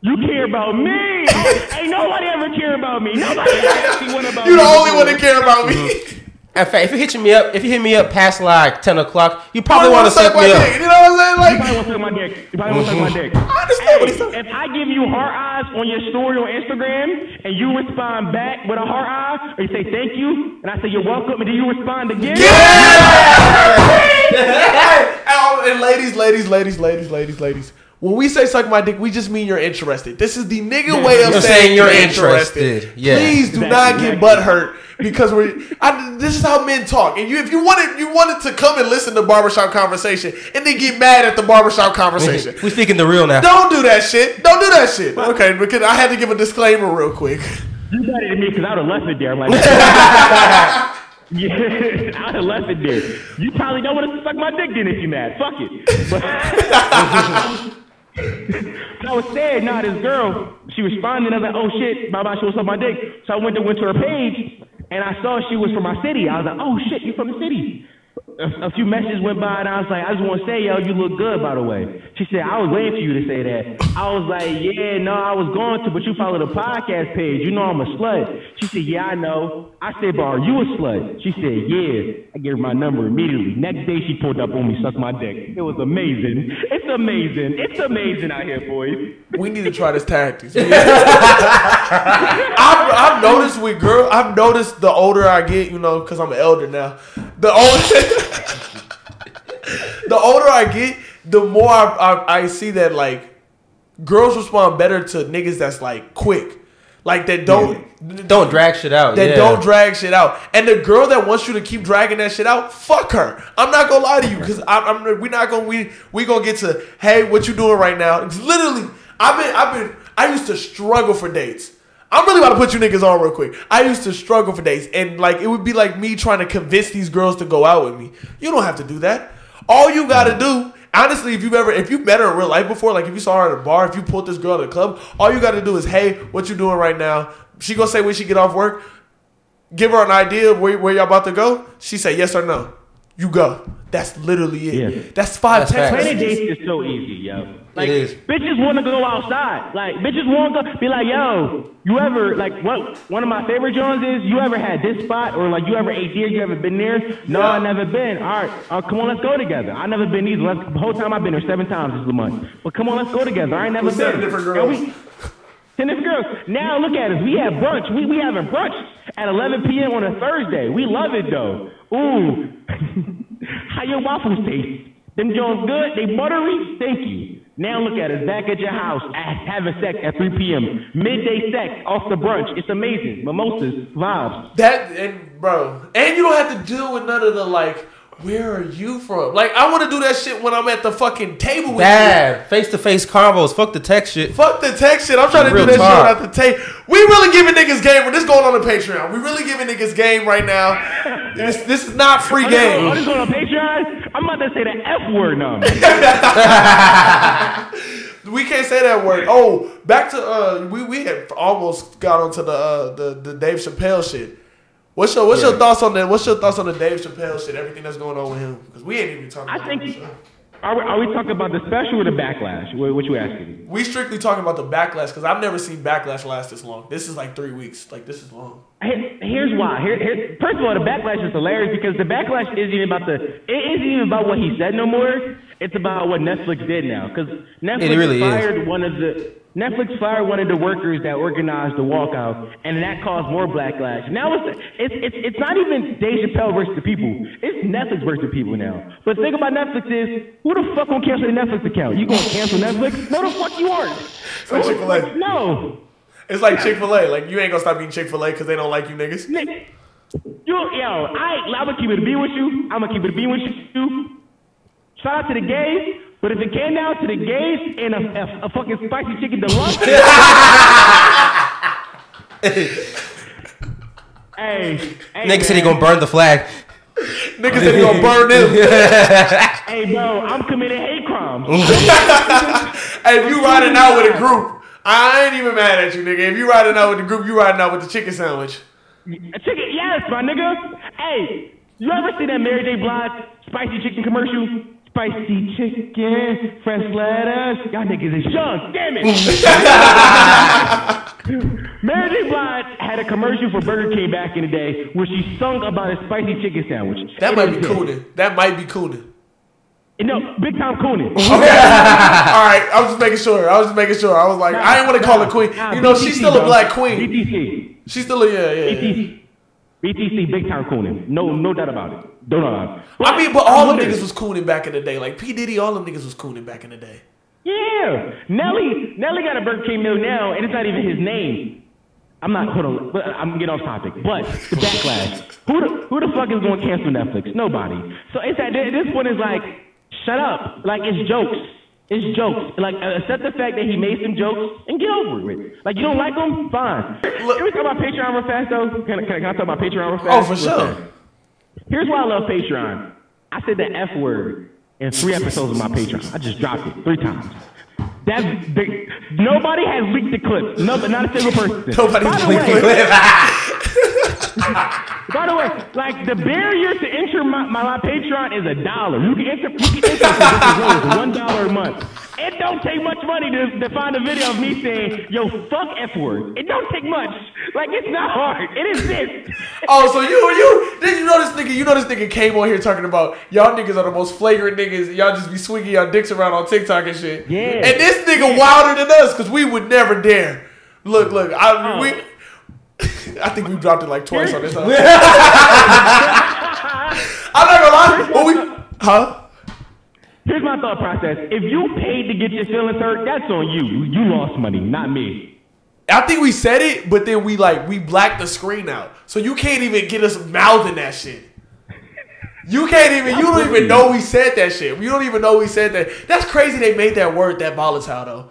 You care about me. me. Ain't nobody ever care about me. Nobody ever actually want about me. You the only one that care about me. In fact, if you're hitting me up, if you hit me up past like ten o'clock, you probably Wanna want to suck my me up. dick, You know what I'm saying? You probably want to suck my dick. You probably want to suck my dick. I understand what he's saying. if I give you heart eyes on your story on Instagram and you respond back with a heart eye, or you say thank you, and I say you're welcome, and then you respond again, Oh, and ladies, ladies, ladies, ladies, ladies, ladies. When we say suck my dick, we just mean you're interested. This is the nigga way of You're saying, saying you're you're interested. interested. Yeah. Please do Exactly, not get exactly. butt hurt because we're. I, this is how men talk. And you, if you wanted, you wanted to come and listen to barbershop conversation, and then get mad at the barbershop conversation. We speaking the real now. Don't do that shit. Don't do that shit. Okay, because I had to give a disclaimer real quick. you better than me because I would have left it there. I'm like, yeah, I would have left it there. You probably don't want to suck my dick then if you mad. Fuck it. But, was sad. Nah, this girl, she responded. I was like, oh shit, bye bye. She was suck my dick. So I went to went to her page and I saw she was from my city. I was like, oh shit, you from the city. A, few messages went by and I was like, I just want to say, yo, you look good, by the way. She said, I was waiting for you to say that. I was like, yeah, no, I was going to, but you follow the podcast page. You know I'm a slut. She said, yeah, I know. I said, but are you a slut? She said, yeah. I gave her my number immediately. Next day, she pulled up on me, sucked my dick. It was amazing. It's amazing. It's amazing out here, boys. We need to try this tactics. I've, I've noticed with girl. I've noticed the older I get, you know, because I'm an elder now. The older, the older I get, the more I, I, I see that like girls respond better to niggas that's like quick, like that don't Don't drag shit out. that yeah. don't drag shit out. And the girl that wants you to keep dragging that shit out, fuck her. I'm not gonna lie to you because I'm, I'm we not gonna we we gonna get to hey what you doing right now? It's literally I've been I've been I used to struggle for dates. I'm really about to put you niggas on real quick. I used to struggle for dates, and like it would be like me trying to convince these girls to go out with me. You don't have to do that. All you gotta do, honestly, if you've ever if you've met her in real life before, like if you saw her at a bar, if you pulled this girl at a club, all you gotta do is, hey, what you doing right now? She gonna say when she get off work, give her an idea of where, where y'all about to go. She say yes or no. You go. That's literally it. Yeah. That's five That's text facts. Planning dates is so easy, yo. Like, is. bitches want to go outside. Like, bitches want to be like, yo, you ever, like, what, one of my favorite Jones is, you ever had this spot, or like, you ever ate here, you ever been there? No, Yeah. I never been. All right, uh, come on, let's go together. I never been either. Let's, the whole time I've been there seven times this month. But come on, let's go together. I ain't never With seven been. different girls. We- Ten different girls. Now look at us. We have brunch. We we having brunch at 11 p.m. on a Thursday. We love it though. Ooh, how your waffles taste? Them Jones good? They buttery? Thank you. Now look at us back at your house having sex at 3 p.m. Midday sex off the brunch. It's amazing. Mimosas, vibes. That and bro, and you don't have to deal with none of the like. Where are you from? Like I want to do that shit when I'm at the fucking table with you. Bad face to face combos. Fuck the text shit. Fuck the text shit. I'm trying to Real do that talk. shit at the tape. We really giving niggas game. This going on the Patreon. We really giving niggas game right now. This this is not free game. this going on Patreon? I'm about to say the F word now. We can't say that word. Oh, back to uh, we we had almost got onto the uh, the the Dave Chappelle shit. What's your what's your thoughts on that? What's your thoughts on the Dave Chappelle shit? Everything that's going on with him because we ain't even talking. I about think. that shit. Are we, are we talking about the special or the backlash? What, what you asking? we strictly talking about the backlash because I've never seen backlash last this long. This is like three weeks. Like this is long. Here- Here's why. Here, here, first of all, the backlash is hilarious because the backlash isn't even about the. It isn't even about what he said no more. It's about what Netflix did now. Because Netflix It really is. fired one of the Netflix fired one of the workers that organized the walkout, and that caused more backlash. Now it's it's it's, it's not even Dave Chappelle versus the people. It's Netflix versus the people now. But the thing about Netflix is, who the fuck gonna cancel the Netflix account? You gonna cancel Netflix? No, the fuck you aren't. It's Chick-fil-A. No. It's like Chick Fil A. Like you ain't gonna stop eating Chick Fil A because they don't like you niggas. Nick, you, yo, I, I'm gonna keep it a B with you. I'm gonna keep it a B with you. Shout out to the gays, but if it came down to the gays and a, a, a fucking spicy chicken deluxe, hey, hey, Nigga said he gonna burn the flag. Niggas said they gonna burn them. Hey, bro, I'm committing hate crime. hey, if you riding out with a group, I ain't even mad at you, nigga. If you riding out with the group, you riding out with the chicken sandwich. A chicken, yes, my nigga. Hey, you ever see that Mary J. Blige spicy chicken commercial? Spicy chicken, fresh lettuce. Y'all niggas is young, damn it. Mary J. Blige had a commercial for Burger King back in the day where she sung about a spicy chicken sandwich. That might be cooning. That might be cooning. No, big time cooning. Okay. All right. I was just making sure. I was just making sure. I was like, I didn't want to call her queen. Nah, You know, BTC, she's still a black queen. BTC. She's still a yeah, yeah. BTC. BTC, big time cooning. No, no doubt about it. Don't know about it. I mean, but all them niggas was cooning back in the day. Like P Diddy, all them niggas was cooning back in the day. Yeah, Nelly. Nelly got a Burger King meal now, and it's not even his name. I'm not. Hold on. but I'm getting off topic. But the backlash. Who the who the fuck is going to cancel Netflix? Nobody. So it's at this point is like, shut up. Like it's jokes. It's jokes. Like accept the fact that he made some jokes and get over it. Like you don't like them, fine. Look- Can we talk about Patreon real fast though? Can, I- can, I- can I talk about Patreon real oh, fast? Oh, for sure. fast. Here's why I love Patreon. I said the F word in three episodes of my Patreon. I just dropped it three times. That nobody has leaked the clip. No, not a single person. Nobody's the leaked the By the way, like the barrier to enter my, my, my Patreon is a dollar. You can enter, you can enter for as one dollar a month. It don't take much money to, to find a video of me saying, "Yo, fuck f word." It don't take much. Like it's not hard. It exists. Oh, so you you then you know this nigga, you know this nigga came on here talking about y'all niggas are the most flagrant niggas. Y'all just be swinging y'all dicks around on TikTok and shit. Yeah. And this nigga wilder than us because we would never dare. Look, look, I Oh. we. I think we dropped it like twice on this. Huh? I'm not gonna lie. When we, huh? Here's my thought process. If you paid to get your feelings hurt, that's on you. You lost money, not me. I think we said it, but then we like we blacked the screen out, so you can't even get us mouthing that shit. You can't even. You don't even know we said that shit. You don't even know we said that. That's crazy. They made that word that volatile though.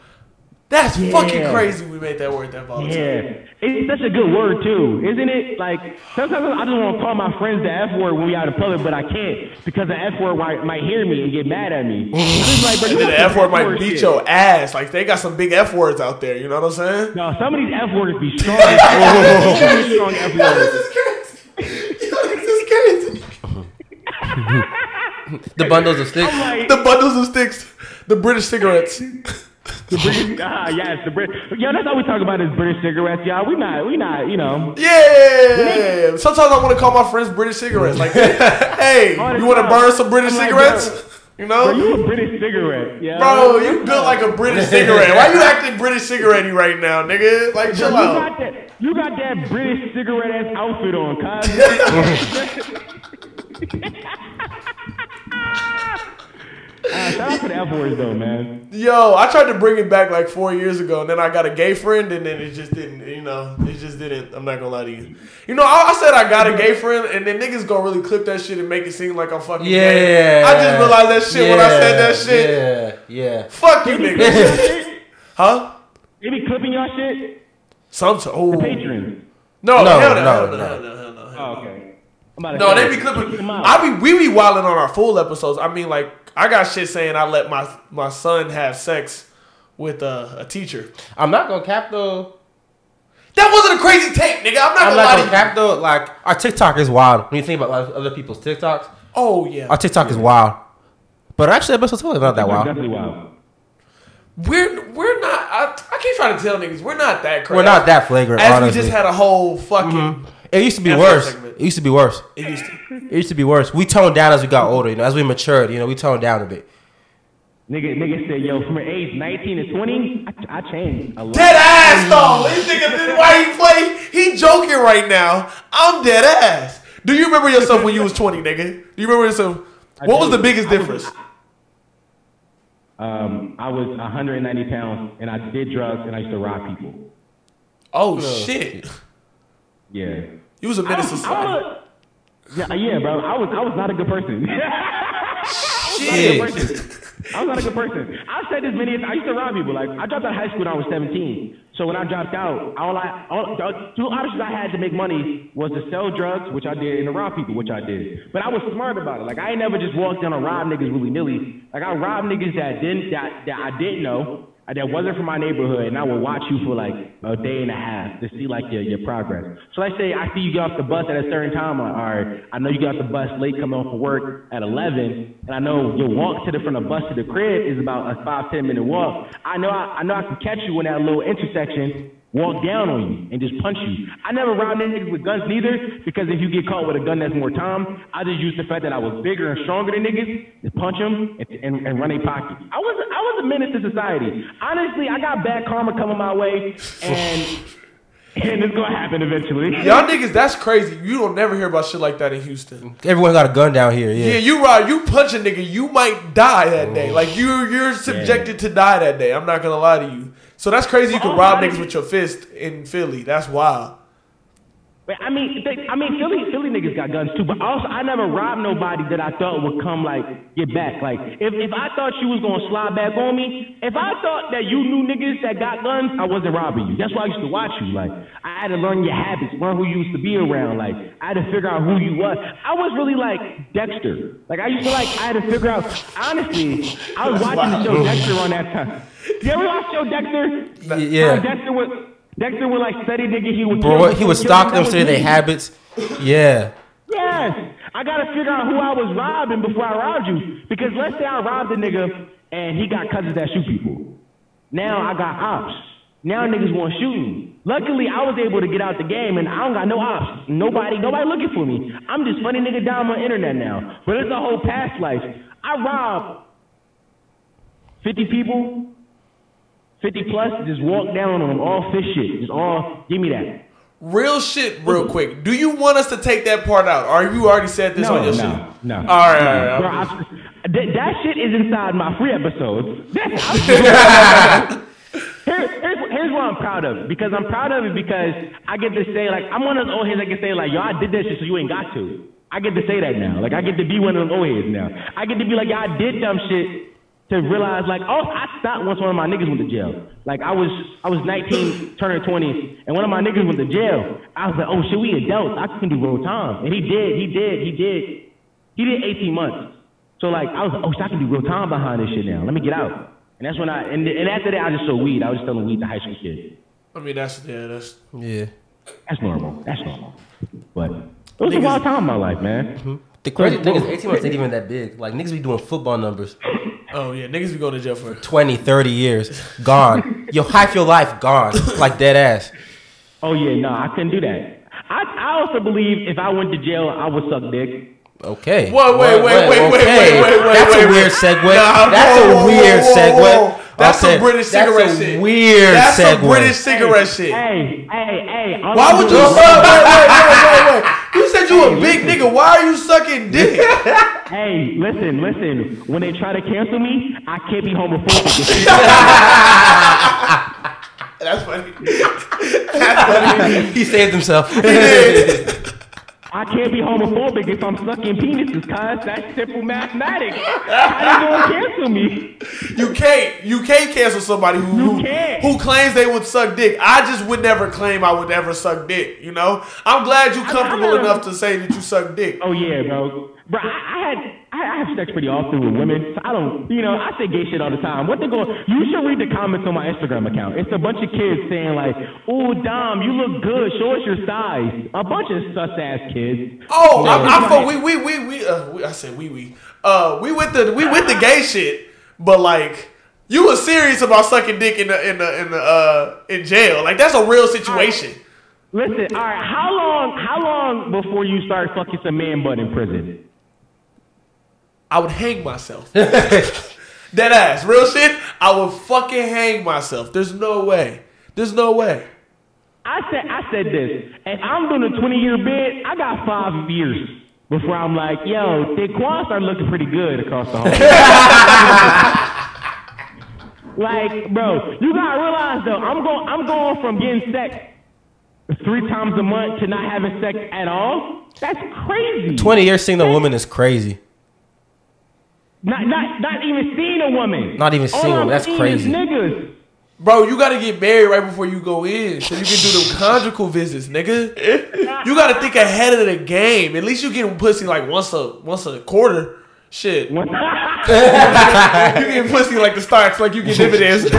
That's fucking crazy. We made that word that volatile. Yeah, it's such a good word too, isn't it? Like sometimes I just want to call my friends the F word when we out in public, but I can't because the F word might, might hear me and get mad at me. It's like, bro, And then the F word might beat shit. your ass. Like they got some big F words out there. You know what I'm saying? No, some of these F words be strong. as strong F words. is crazy. Yo, this is crazy. The bundles of sticks. Like, The bundles of sticks, the British cigarettes. the British, ah, yes, the British. Yo, that's all we talk about is British cigarettes, y'all. We not, we not, you know. Yeah. Sometimes I want to call my friends British cigarettes. Like, hey, you want to burn some British like, cigarettes? bro, You Bro, know, you a British cigarette, yeah. bro, you built like a British cigarette. Why you acting British cigarette right now, nigga? Like, Bro, chill you out. got that, you got that British cigarette ass outfit on, cuz. Uh, shout out to the F words though, man. Yo, I tried to bring it back like four years ago, and then I got a gay friend, and then it just didn't. You know, it just didn't. I'm not gonna lie to you. You know, I, I said I got a gay friend, and then niggas gonna really clip that shit and make it seem like I'm fucking gay. Yeah. I just realized that shit when I said that shit. Yeah, yeah. Fuck you, niggas. huh? They be clipping y'all shit. Sometimes. Oh. Patrons. No, No, hell no, no, hell no, no. hell no, hell no, hell Oh, no. okay. I'm No, they be clipping. I be we be wilding on our full episodes. I mean, like I got shit saying I let my my son have sex with a, a teacher. I'm not gonna cap though. That wasn't a crazy take, nigga. I'm not I'm gonna not lie gonna cap though. Like our TikTok is wild. When you think about like, other people's TikToks, Oh yeah, our TikTok is wild. But actually, episode two is not that wild. Definitely wild. we're we're not. I, I keep trying to tell niggas we're not that crazy. We're not that flagrant. As honestly. we just had a whole fucking. Mm-hmm. It used to be worse. It used to be worse. It used to. It used to be worse. We toned down as we got older. You know, as we matured. You know, we toned down a bit. Nigga, nigga said, yo, from age 19 to 20, I, I changed a lot. Dead ass though. This nigga, why he play? He joking right now. I'm dead ass. Do you remember yourself when you was 20, nigga? Do you remember yourself? What was the biggest difference? Um, I was 190 pounds, and I did drugs, and I used to rob people. Oh shit. Yeah. You was a menace to I'm society. yeah, yeah, bro. I was, I was not a good person. Shit. I was not a good person. I was not a good person. I've said this many. I used to rob people. Like I dropped out of high school when I was 17. So when I dropped out, all I, all, the two options I had to make money was to sell drugs, which I did, and to rob people, which I did. But I was smart about it. Like I ain't never just walked down and robbed niggas willy nilly. Like I robbed niggas that didn't that that I didn't know. uh, That wasn't from my neighborhood, and I would watch you for like a day and a half to see like your, your progress. So let's say I see you get off the bus at a certain time. Like, all right, I know you got the bus late coming off of work at 11, and I know your walk to the from the bus to the crib is about a five ten minute walk. I know I, I know I can catch you in that little intersection walk down on you and just punch you. I never robbed niggas with guns neither, because if you get caught with a gun that's more time, I just use the fact that I was bigger and stronger than niggas, to punch them and, and, and run a pocket. I was I was a menace to society. Honestly, I got bad karma coming my way, and and it's gonna happen eventually. Y'all niggas, that's crazy. You don't never hear about shit like that in Houston. Everyone got a gun down here. Yeah, Yeah. you right. You punch a nigga, you might die that day. Oh, like you, you're subjected to die that day. I'm not gonna lie to you. So that's crazy. You can Oh, rob niggas with your fist in Philly. That's wild. But I mean, they, I mean, Philly, Philly niggas got guns too. But also, I never robbed nobody that I thought would come like get back. Like, if if I thought you was gonna slide back on me, if I thought that you knew niggas that got guns, I wasn't robbing you. That's why I used to watch you. Like, I had to learn your habits, learn who you used to be around. Like, I had to figure out who you was. I was really like Dexter. Like, I used to like, I had to figure out. Honestly, I was watching the show Dexter on that time. You ever watch show Dexter? Yeah. How Dexter would. Dexter would like study nigga. He would. Bro, he would stalk them, study their habits. Yeah. Yes. I gotta figure out who I was robbing before I robbed you. Because let's say I robbed a nigga and he got cousins that shoot people. Now I got ops. Now niggas want to shoot me. Luckily, I was able to get out the game and I don't got no ops. Nobody, nobody looking for me. I'm just funny nigga down on the internet now. But it's a whole past life. I robbed 50 people, 50 plus, just walk down on them, all fish shit. Just all, give me that. Real shit, real quick. Do you want us to take that part out, or have you already said this No, on your no, shit? no. All right, all right. Bro, I, that, that shit is inside my free episodes. Here, here's, here's what I'm proud of. Because I'm proud of it because I get to say, like, I'm one of those old heads that can say, like, yo, I did that shit so you ain't got to. I get to say that now. Like, I get to be one of those old heads now. I get to be like, yo, I did dumb shit to realize, like, oh, I stopped once one of my niggas went to jail. Like, I was I was 19, turning 20, and one of my niggas went to jail. I was like, oh, shit, we adults. I can do real time. And he did, he did, he did. He did 18 months. So, like, I was like, oh, shit, I can do real time behind this shit now. Let me get out. And that's when I, and, and after that, I just sold weed. I was just selling weed to high school kids. I mean, that's yeah, that's. Yeah. That's normal. That's normal. But it was a wild time in my life, man. The crazy thing is 18 months ain't even that big. Like niggas be doing football numbers. Oh yeah, niggas be going to jail for. 20, 30 years. Gone. Yo, half your life gone. Like dead ass. Oh yeah, no, I couldn't do that. I I also believe if I went to jail, I would suck dick. Okay. Whoa, wait, wait, wait, wait, wait, okay. wait, wait, That's wait, a wait. weird segue. Nah, That's whoa, a weird whoa, segue. whoa, whoa. That's Okay, some British that's cigarette a shit. Weird That's a weird segue. That's some British cigarette shit. Hey, hey, hey. Why I'm would you? doing- Wait, wait, wait, wait, wait, wait. You said you a big nigga. Why are you sucking dick? Hey, listen, listen. When they try to cancel me, I can't be homophobic. That's funny. he saved himself. I can't be homophobic if I'm sucking penises, cuz that's simple mathematics. How you gonna cancel me? You can't. You can't cancel somebody who who, who claims they would suck dick. I just would never claim I would ever suck dick. You know. I'm glad you're comfortable never- enough to say that you suck dick. Oh yeah, bro. Bro, I, I had I, I have sex pretty often with women. So I don't, you know, I say gay shit all the time. What they go? You should read the comments on my Instagram account. It's a bunch of kids saying like, "Oh, Dom, you look good. Show us your size." A bunch of sus ass kids. Oh, Yeah. I'm, I'm for we we we we. Uh, we I said we we. Uh, we with the we with the gay shit, but like. You was serious about sucking dick in the in the in the uh in jail. Like that's a real situation. Listen, all right. How long? How long before you start fucking some man butt in prison? I would hang myself. Dead ass. Real shit. I would fucking hang myself. There's no way. There's no way. I said I said this. If I'm doing a 20 year bid, I got five years before I'm like, yo, Daquan started looking pretty good across the hall. like, bro, you gotta realize though, I'm going I'm going from getting sex three times a month to not having sex at all. That's crazy. 20 years seeing a woman is crazy. Not not not even seeing a woman. Not even seeing I'm one. That's crazy. Niggas. Bro, you gotta get married right before you go in so you can do them conjugal visits, nigga. You gotta think ahead of the game. At least you getting pussy like once a once a quarter. Shit. You get pussy like the stocks, like you get dividends.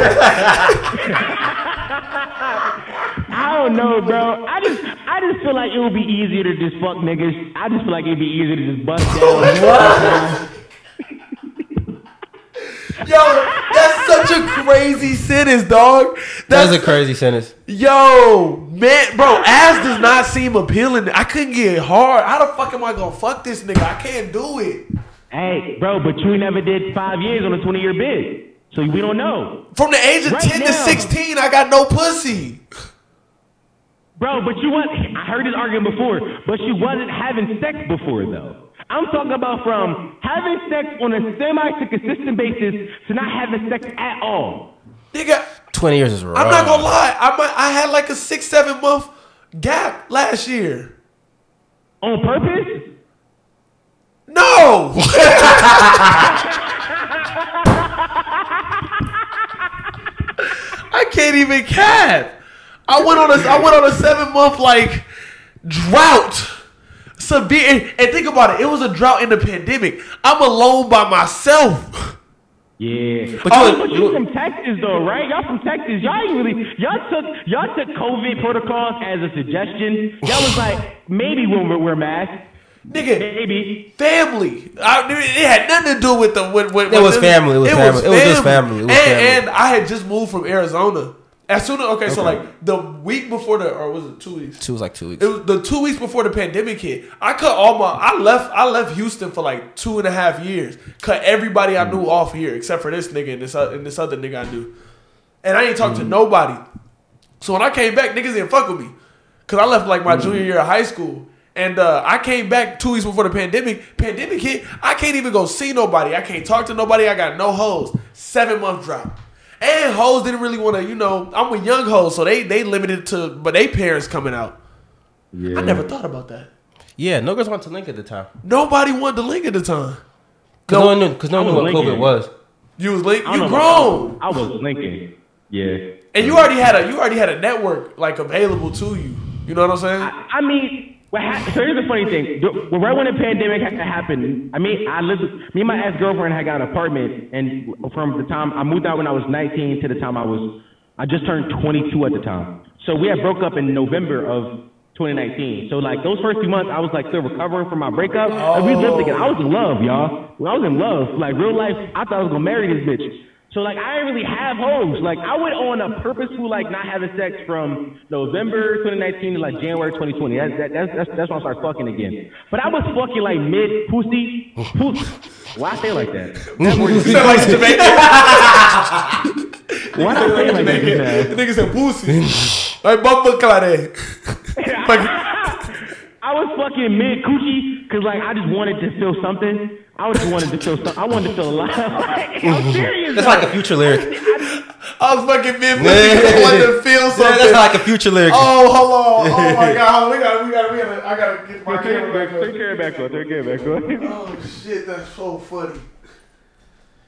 I don't know, bro. I just, I just feel like it would be easier to just fuck niggas. I just feel like it'd be easier to just bust down. Yo, that's such a crazy sentence, dog. That's a crazy sentence. Yo, man, bro, ass does not seem appealing. I couldn't get hard. How the fuck am I gonna fuck this nigga? I can't do it. hey, bro, but you never did five years on a twenty-year bid, so we don't know, From the age of Right 10 to 16, I got no pussy. bro. But you was I heard this argument before, but you wasn't having sex before though. I'm talking about from having sex on a semi to consistent basis to not having sex at all. Nigga, Twenty years is wrong. I'm not gonna lie. I might, I had like a six, seven month gap last year. On purpose? No. I can't even cap. I went on a I went on a seven month like drought. Severe and, and think about it. It was a drought in the pandemic. I'm alone by myself. Yeah. But oh, you- but you from Texas though, right? Y'all from Texas. Y'all ain't really y'all took y'all took COVID protocols as a suggestion. Y'all was like, maybe we'll wear- wear masks. Nigga, Maybe. family. I, it had nothing to do with the with, with It was with- family. It was family. It was just family. It was and, family. and I had just moved from Arizona. As soon as okay, so like the week before the or was it two weeks? Two was like two weeks. It was the two weeks before the pandemic hit. I cut all my. I left. I left Houston for like two and a half years. Cut everybody I hmm. knew off here except for this nigga and this and this other nigga I knew. And I ain't talked to hmm. nobody. So when I came back, niggas didn't fuck with me, cause I left like my hmm. junior year of high school. And uh, I came back two weeks before the pandemic. Pandemic hit. I can't even go see nobody. I can't talk to nobody. I got no hoes. Seven month drop. And hoes didn't really want to, you know. I'm with young hoes, so they they limited to, but they parents coming out. Yeah. I never thought about that. yeah, no girls wanted to link at the time. Nobody wanted to link at the time. Cause no, one knew. Cause no one knew was what linking. COVID was. You was link. You don't know grown, I was linking. Yeah. and you already had a you already had a network like available to you. You know what I'm saying? I, I mean, what hap- so here's the funny thing. Right when the pandemic ha- happened, I mean, I lived. Me and my ex girlfriend had got an apartment, and from the time I moved out when I was 19 to the time I was, I just turned 22 at the time. So we had broke up in November of 2019. So like those first few months, I was like still recovering from my breakup. And we lived together. I was in love, y'all. I was in love, like real life, I thought I was gonna marry this bitch. So like I didn't really have hoes. Like I went on a purposeful like not having sex from November 2019 to like January 2020. That's that, that's that's that's when I started fucking again. But I was fucking like mid pussy. pussy. Why I say like that? That word is- You sound like Jamaican. Why I say like that? The nigga said pussy. like bumper. I was fucking mid coochie because like I just wanted to feel something. I just wanted to feel something. I wanted to feel alive. I'm serious. That's like a Future lyric. I was fucking mid pussy. I wanted to feel Yeah, something. that's like a Future lyric. Oh, hold on. Oh my god. Hold on. We got. We got. We got. I gotta get my camera back back, up. take it back, up, take it back. up. Oh shit, that's so funny.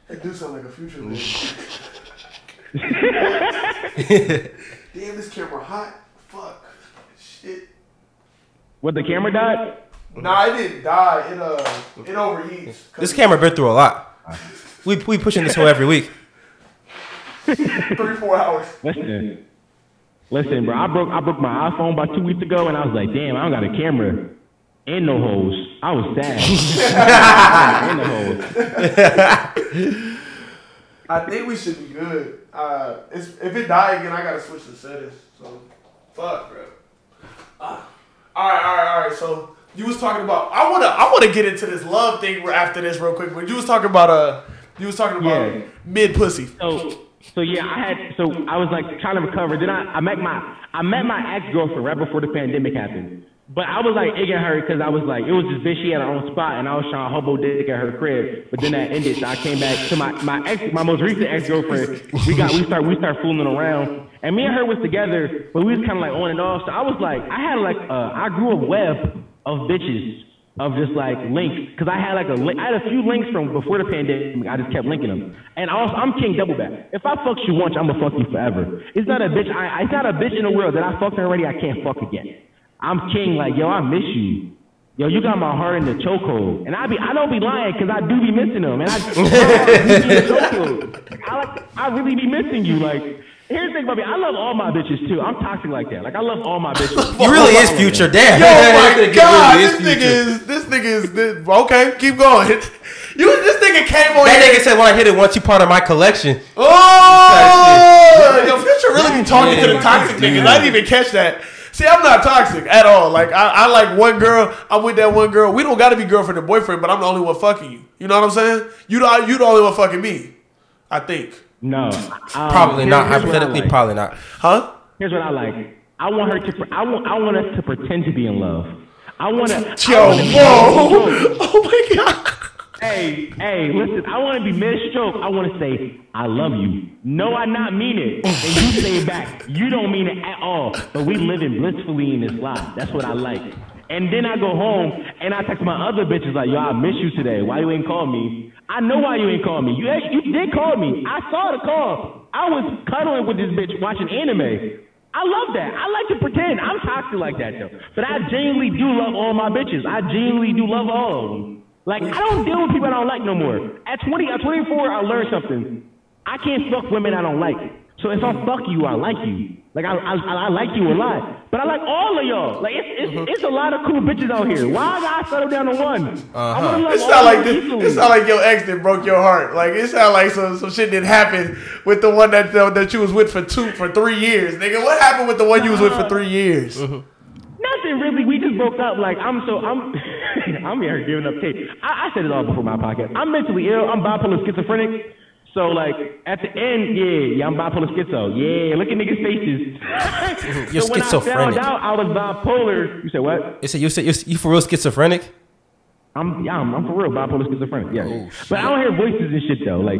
That do sound like a Future lyric. Damn, this camera hot. Fuck. Shit. What the camera died? Nah, it didn't die. It uh, it overheats. This camera been through a lot. We we pushing this hoe every week. three, four hours. Listen, listen, bro. I broke I broke my iPhone about two weeks ago, and I was like, damn, I don't got a camera and no hoes. I was sad. and no hoes. I think we should be good. Uh, it's, if it die again, I gotta switch the settings. So, fuck, bro. Uh, all right, all right, all right. So you was talking about. I wanna, I wanna get into this love thing after this real quick. But you was talking about uh, you was talking about Yeah. mid pussy. So, so yeah, I had so I was like trying to recover. Then I, I met my I met my ex girlfriend right before the pandemic happened. But I was like egging her because I was like it was just bitch she had her own spot and I was trying to hobo dick at her crib. But then that ended. So I came back to my my ex my most recent ex girlfriend. We got we start we start fooling around and me and her was together, but we was kind of like on and off. So I was like I had like uh, I grew a web of bitches of just like links because I had like a link. I had a few links from before the pandemic. I just kept linking them. And also, I'm king double back. If I fuck you once, I'm gonna fuck you forever. It's not a bitch. I, it's not a bitch in the world that I fucked already. I can't fuck again. I'm king. Like yo, I miss you. Yo, you got my heart in the chokehold, and I be I don't be lying because I do be missing them, and I, I. I like I really be missing you. Like Here's the thing, Bobby. I love all my bitches too. I'm toxic like that. Like I love all my bitches. You really is Future. Damn. Yo, my This nigga God, this is nigga is this nigga is this, okay. Keep going. You this nigga came on That here. nigga said when I hit it once, you part of my collection. Oh, yo, Future really be talking to the Yeah. toxic niggas. I didn't even catch that. See, I'm not toxic at all. Like I, I like one girl. I'm with that one girl. We don't got to be girlfriend and boyfriend, but I'm the only one fucking you. You know what I'm saying? You the you the only one fucking me. I think. No, um, Probably not. here's what I Hypothetically, like. probably not. Huh? Here's what I like. I want her to. I want. I want us to pretend to be in love. I want to. Yo, whoa! Oh my god! Hey, hey, listen. I want to be mid stroke. I want to say I love you. No, I not mean it, and you say it back. You don't mean it at all. But we living blissfully in this life. That's what I like. And then I go home and I text my other bitches like, yo, I miss you today. Why you ain't call me? I know why you ain't call me. You you did call me. I saw the call. I was cuddling with this bitch watching anime. I love that. I like to pretend. I'm toxic like that though. But I genuinely do love all my bitches. I genuinely do love all of them. Like I don't deal with people I don't like no more. At 20, at 24, I learned something. I can't fuck women I don't like. So if I fuck you, I like you. Like I, I, I like you a lot. But I like all of y'all. Like it's, it's, it's a lot of cool bitches out here. Why I settle down on one? I wanna love It all like of them this. equally. It sound like your ex that broke your heart. Like it sound like some, some shit didn't happen with the one that uh, that you was with for two for three years, nigga. What happened with the one you was with for three years? Nothing really. We just broke up. Like I'm so I'm I'm here giving up tape. I, I said it all before my podcast. I'm mentally ill. I'm bipolar schizophrenic. So like at the end, yeah, yeah, I'm bipolar schizo. Yeah, look at niggas' faces. You're so when I found out I was bipolar, you said what? You said you said you, you for real schizophrenic? I'm yeah, I'm, I'm for real bipolar schizophrenic. Yeah, Oh, but I don't hear voices and shit though. Like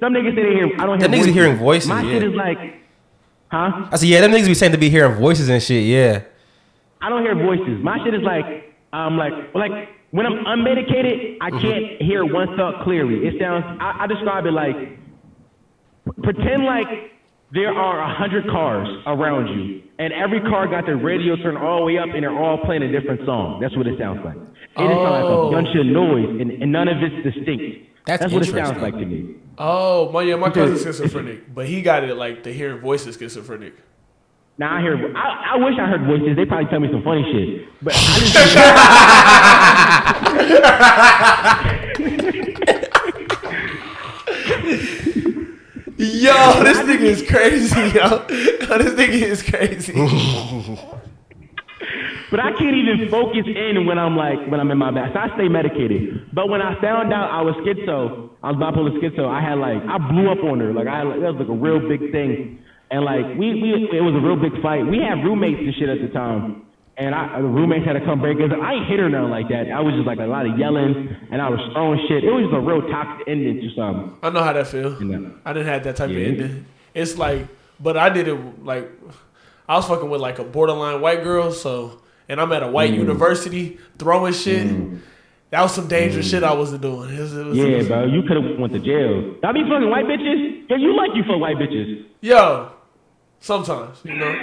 some niggas say they hear. I don't hear. Them niggas be hearing voices, My yeah. shit is like, huh? I said, yeah, them niggas be saying to be hearing voices and shit. Yeah. I don't hear voices. My shit is like, um, like, like when I'm unmedicated, I mm-hmm. can't hear one thought clearly. It sounds. I, I describe it like, pretend like there are a hundred cars around you, and every car got their radio turned all the way up, and they're all playing a different song. That's what it sounds like. It just sounds like a oh. bunch of noise, and, and none of it's distinct. That's what it sounds like to me. Oh, my yeah, my cousin's schizophrenic, but he got it like the hearing voices schizophrenic. Now I hear. I, I wish I heard voices. They probably tell me some funny shit, but I just. Yo, this nigga is crazy, yo. this nigga is crazy. But I can't even focus in when I'm like when I'm in my back. So I stay medicated. But when I found out I was schizo, I was bipolar schizo. I had like I blew up on her. Like I that was like a real big thing. And like we we it was a real big fight. We had roommates and shit at the time. And I the roommates had to come break us. I ain't hit her nothing like that. I was just like a lot of yelling and I was throwing shit. It was just a real toxic ending to something. I know how that feel. You know. I didn't have that type Yeah. of ending. It's like, but I did it like I was fucking with like a borderline white girl, so and I'm at a Mm. white university throwing shit. That was some dangerous shit I wasn't doing. It was, it was, Yeah, was- bro. You could have went to jail. I be fucking white bitches. Yeah, you like you fuck white bitches. Yo, sometimes you know.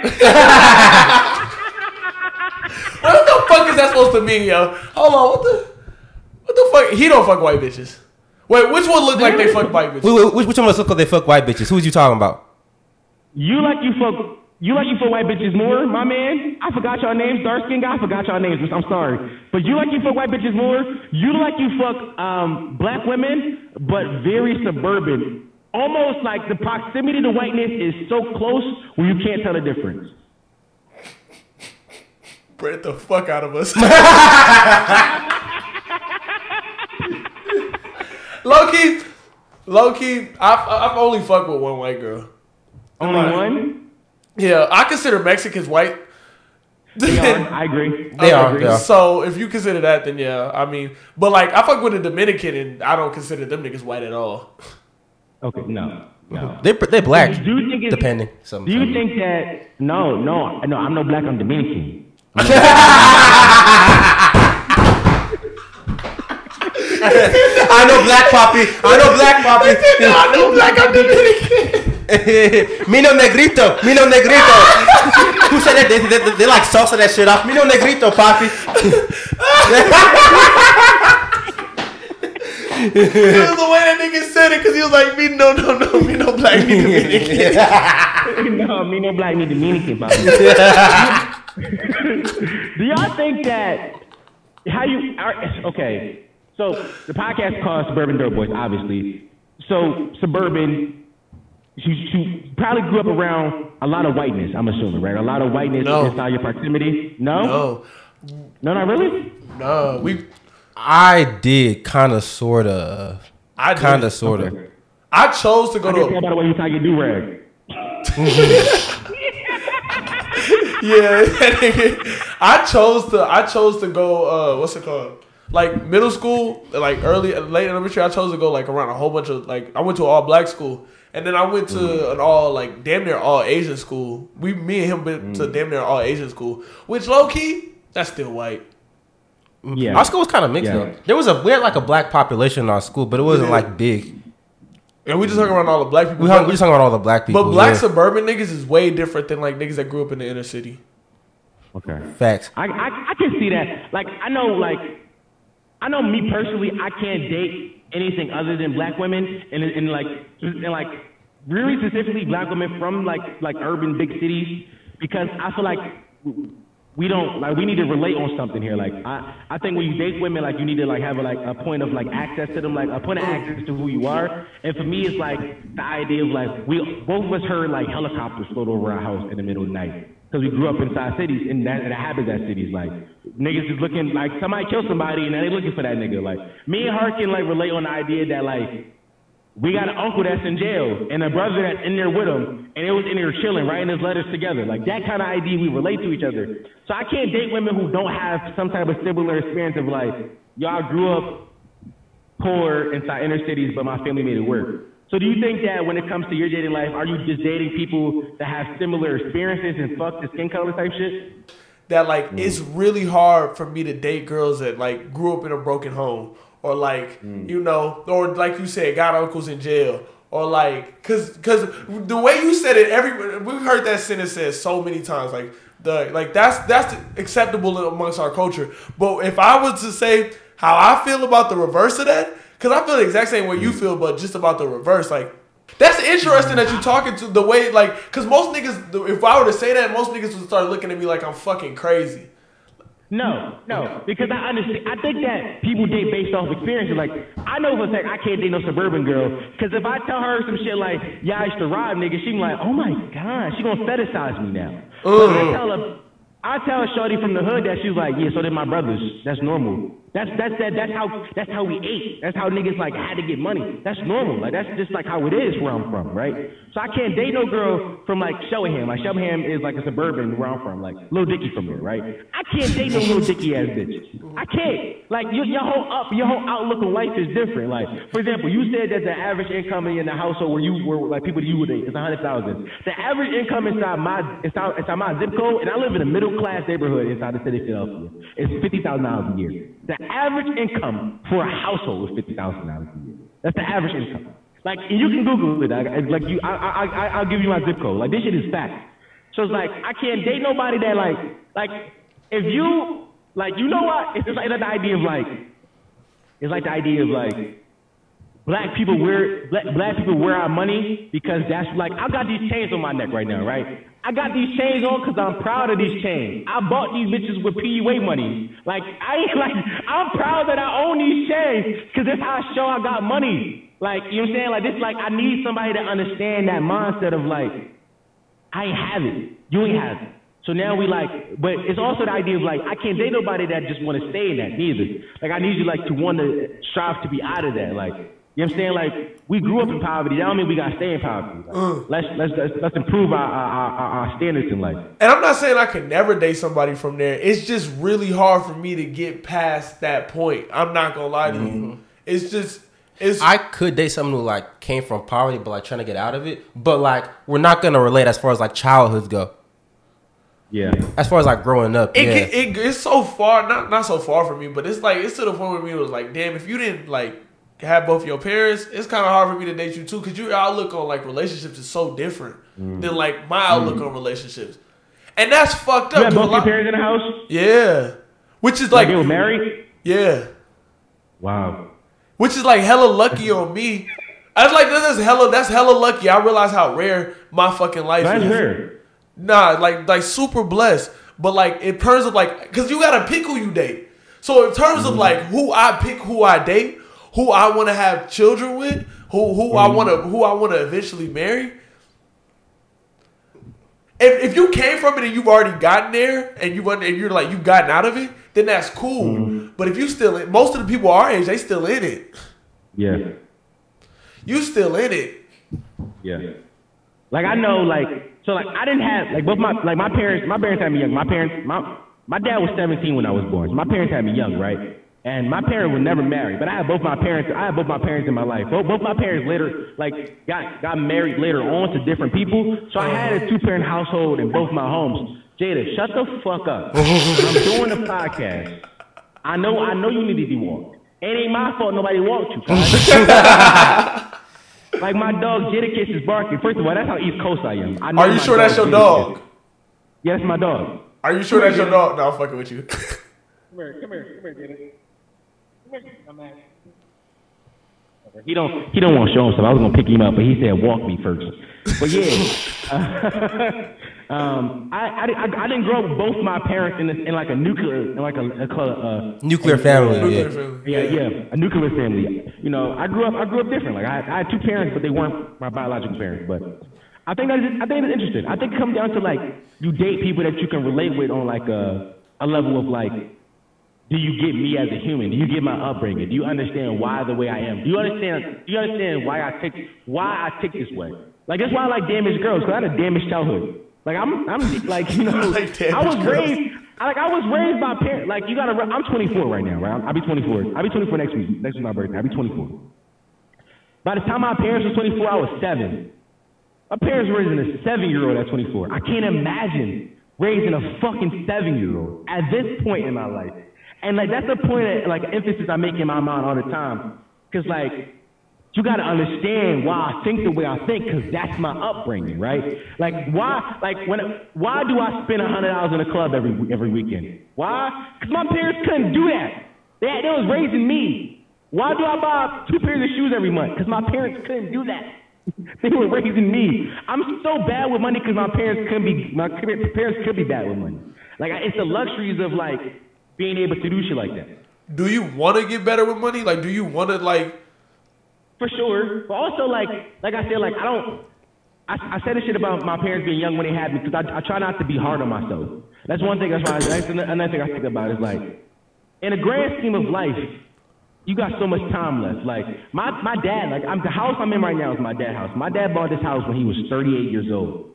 what the fuck is that supposed to mean, yo? Hold on, what the, what the fuck? He don't fuck white bitches. Wait, which one look like they fuck white bitches? Wh- wh- Which, which one of us look like they fuck white bitches? Who was you talking about? You like you fuck you like you fuck white bitches more, my man. I forgot y'all names, dark skin guy. I forgot y'all names. I'm sorry, but you like you fuck white bitches more. You like you fuck um, black women, but very suburban. Almost like the proximity to whiteness is so close where you can't tell the difference. Bread the fuck out of us. low key, low key. I've, I've only fucked with one white girl. Only Right. one. Yeah, I consider Mexicans white. They are. I agree. They I are, agree. yeah. So if you consider that, then yeah. I mean, but like I fuck with a Dominican, and I don't consider them niggas white at all. Okay, no, no. They they black, Do you think it's, depending. Do you some- think that? No, no, no. I'm no black. I'm Dominican. I know black poppy. I know black poppy. I know black I'm Dominican. Mino negrito. Mino negrito. Who said that? They, they, they like salsa that shit off. Mino negrito, poppy. Was the way that nigga said it because he was like, me no, no, no, me no black, me Dominican. no, me no black need Dominican. Bobby. Do y'all think that how you are, okay? So the podcast called Suburban Boys, obviously. So suburban, she, she probably grew up around a lot of whiteness. I'm assuming, right? A lot of whiteness No. inside your proximity. No, No, no, not really. no, we. I did kind of, sort of, I kind of, sort of. I chose to go I can tell to. by the way you tie your do rag. Yeah, I chose to. I chose to go. Uh, what's it called? Like middle school, like early, late elementary. I chose to go like around a whole bunch of like. I went to an all black school, and then I went to an all like damn near all Asian school. We, me and him, went to damn near all Asian school. Which low key, that's still white. Yeah, Our school was kind of mixed Yeah. though. There was a we had like a black population in our school, but it wasn't Yeah. like big. And we just hung around all the black people. We hung, we just talking about all the black people. but black yeah. suburban niggas is way different than like niggas that grew up in the inner city. okay. facts. I, I I can see that. Like I know, like I know me personally, I can't date anything other than black women, and and like and like really specifically black women from like like urban big cities, because I feel like we don't like we need to relate on something here. Like I I think when you date women, like you need to like have a, like a point of like access to them, like a point of access to who you are. And for me, it's like the idea of like we both of us heard like helicopters float over our house in the middle of the night because we grew up inside cities, and that, that happens at cities. Like niggas is looking like somebody killed somebody, and now they looking for that nigga. Like me and her can like relate on the idea that like we got an uncle that's in jail and a brother that's in there with him, and it was in there chilling, writing his letters together. Like that kind of idea, we relate to each other. So I can't date women who don't have some type of similar experience of like y'all grew up poor inside inner cities, but my family made it work. So do you think that when it comes to your dating life, are you just dating people that have similar experiences and fuck the skin color type shit? that like mm. it's really hard for me to date girls that like grew up in a broken home or like mm. you know or like you said got uncles in jail or like cuz cuz the way you said it every we've heard that sentence said so many times like the like that's that's acceptable amongst our culture. But if I was to say how I feel about the reverse of that cuz I feel the exact same way you mm. feel but just about the reverse like that's interesting that you're mm. talking to the way like because most niggas if I were to say that most niggas would start looking at me like I'm fucking crazy. No, no, because I understand. I think that people date based off experiences. Like, I know for a fact I can't date no suburban girl. Because if I tell her some shit like, yeah, I used to rob niggas, she be like, oh my God, she gonna fetishize me now. But I tell her, I tell a shorty from the hood that she's like, yeah, so did my brothers. That's normal. That's that's that that's how that's how we ate. That's how niggas like had to get money. That's normal. Like that's just like how it is where I'm from, right? So I can't date no girl from like Cheltenham. Like Cheltenham is like a suburban where I'm from, like Lil Dicky from there, right? I can't date no little Dicky ass bitch. I can't. Like your, your whole up, your whole outlook on life is different. Like for example, you said that the average income in the household where you were like people that you would is a hundred thousand. The average income inside my inside, inside my zip code, and I live in a middle class neighborhood inside the city of Philadelphia, is fifty thousand dollars a year. The average income for a household is fifty thousand dollars a year. That's the average income. Like you can Google it. Like you, I, I, I, I'll give you my zip code. Like this shit is fact. So it's like I can't date nobody that like, like if you, like you know what? It's like the idea of like, it's like the idea of like black people wear black, black people wear our money because that's like I got these chains on my neck right now, right? I got these chains on because I'm proud of these chains. I bought these bitches with PUA money. Like I ain't like I'm proud that I own these chains because that's how I show I got money. Like you know what I'm saying? Like this like I need somebody to understand that mindset of like I ain't have it. You ain't have it. So now we like, but it's also the idea of like, I can't date nobody that just want to stay in that neither. Like I need you like to want to strive to be out of that. Like, you know what I'm saying? Like we grew up in poverty. That don't mean we gotta stay in poverty. Like, mm. let's, let's let's let's improve our our, our our standards in life. And I'm not saying I can never date somebody from there. It's just really hard for me to get past that point. I'm not gonna lie to you. Mm-hmm. It's just it's I could date someone who like came from poverty, but like trying to get out of it. But like we're not gonna relate as far as like childhoods go. Yeah. As far as like growing up, it, yeah. get- it it's so far not not so far from me, but it's like it's to the point where me it was like, damn, if you didn't like have both your parents, it's kind of hard for me to date you too, because your outlook on like relationships is so different mm. than like my outlook mm. on relationships, and that's fucked up. a both your parents in the house? yeah, which is Like like they were married? yeah. Wow. which is like hella lucky on me. I was like, this is hella. That's hella lucky. I realize how rare my fucking life That's is. rare. Nah, like like super blessed. But like in terms of like, cause you gotta pick who you date. So in terms of mm. like who I pick, who I date, who I want to have children with, who who I mm-hmm. want to who I want to eventually marry. If, if you came from it and you've already gotten there and you and you're like you've gotten out of it, then that's cool. Mm-hmm. But if you still in, most of the people our age, they still in it. Yeah. You still in it. Yeah. Like I know, like so, like I didn't have like both my like my parents. My parents had me young. My parents, my my dad was 17 when I was born. So my parents had me young, right? And my parents were never married, but I had both my parents. I had both my parents in my life. Both, both my parents later, like, got got married later on to different people. So I had a two parent household in both my homes. Jada, shut the fuck up. I'm doing a podcast. I know, I know you need to be walked. It ain't my fault nobody walked you. Like my dog Jadakiss is barking. First of all, that's how East Coast I am. I know Are you sure that's your Jadakiss. dog? Yeah, that's my dog. Are you sure that's your dog? No, I'm fucking with you. Come here, come here, come here, Jada. Come here, my man. He don't he don't want to show himself. I was gonna pick him up, but he said walk me first. But yeah, um, I, I, I I didn't grow up with both my parents in, a, in like a nuclear in like a, a uh, Nuclear family. Nuclear Yeah. family. Yeah, yeah, a nuclear family. You know, I grew up. I grew up different. Like I, I had two parents, but they weren't my biological parents. But I think that's I think it's interesting. I think it comes down to like you date people that you can relate with on like a a level of like, do you get me as a human? Do you get my upbringing? Do you understand why the way I am? Do you understand? Do you understand why I tick why I tick this way? Like that's why I like damaged girls because I had a damaged childhood. Like I'm I'm like you know Like I was girls. raised I, like I was raised by parents. Like you gotta. I'm 24 right now, right? I'll be 24. I'll be 24 next week. Next week my birthday. I'll be 24. By the time my parents were 24, I was seven. My parents were raising a seven-year-old at 24. I can't imagine raising a fucking seven-year-old at this point in my life. And like that's the point of like emphasis I make in my mind all the time. Cause like you gotta understand why I think the way I think, cause that's my upbringing, right? Like why, like when, why do I spend a hundred dollars in a club every every weekend? Why? Cause my parents couldn't do that. They, they was raising me. Why do I buy two pairs of shoes every month? Cause my parents couldn't do that. they were raising me. I'm so bad with money because my parents couldn't be. My parents could be bad with money. Like it's the luxuries of like being able to do shit like that. Do you want to get better with money? Like, do you want to like? For sure. But also, like, like I said, like I don't. I, I said this shit about my parents being young when they had me because I, I try not to be hard on myself. That's one thing. That's why. That's another another thing I think about is like, in the grand scheme of life, you got so much time left. Like my my dad, like I'm the house I'm in right now is my dad's house. My dad bought this house when he was 38 years old.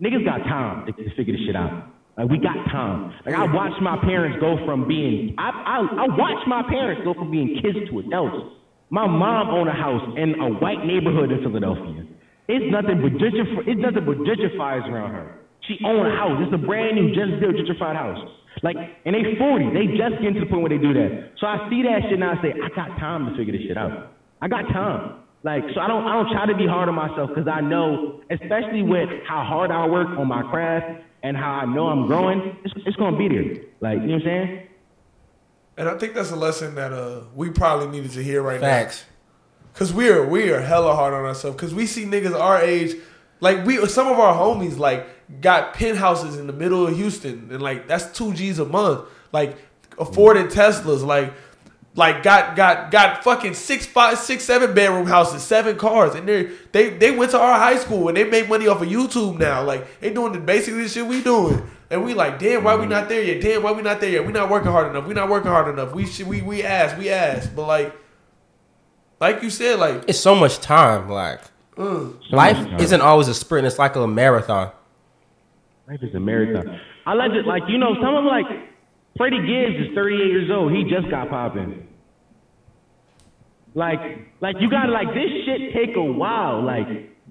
Niggas got time to, to figure this shit out. Like we got time. Like I watched my parents go from being I I, I watched my parents go from being kids to adults. My mom owned a house in a white neighborhood in Philadelphia. It's nothing but gentrif- it's nothing but gentrifiers around her. She owned a house. It's a brand new, just built gentrified house. Like, and they 40. They just getting to the point where they do that. So I see that shit and I say, I got time to figure this shit out. I got time. Like, so I don't, I don't try to be hard on myself because I know, especially with how hard I work on my craft and how I know I'm growing, it's, it's gonna be there. Like, you know what I'm saying? And I think that's a lesson that uh we probably needed to hear right now. Cause we are we are hella hard on ourselves. Cause we see niggas our age, like we some of our homies like got penthouses in the middle of Houston, and like that's two G's a month. Like afforded Teslas, like like got got got fucking six five six seven bedroom houses, seven cars, and they they they went to our high school and they make money off of YouTube now. Like they doing the basically the shit we doing. And we like, damn, why we not there yet? Damn, why we not there yet? We not working hard enough. We not working hard enough. We should we we ask, we ask. But like like you said, like It's so much time. Like uh, life time. isn't always a sprint. It's like a marathon. Life is a marathon. I like it, like, you know, some of like, Freddie Gibbs is 38 years old. He just got popping. Like, like you gotta like this shit take a while. Like,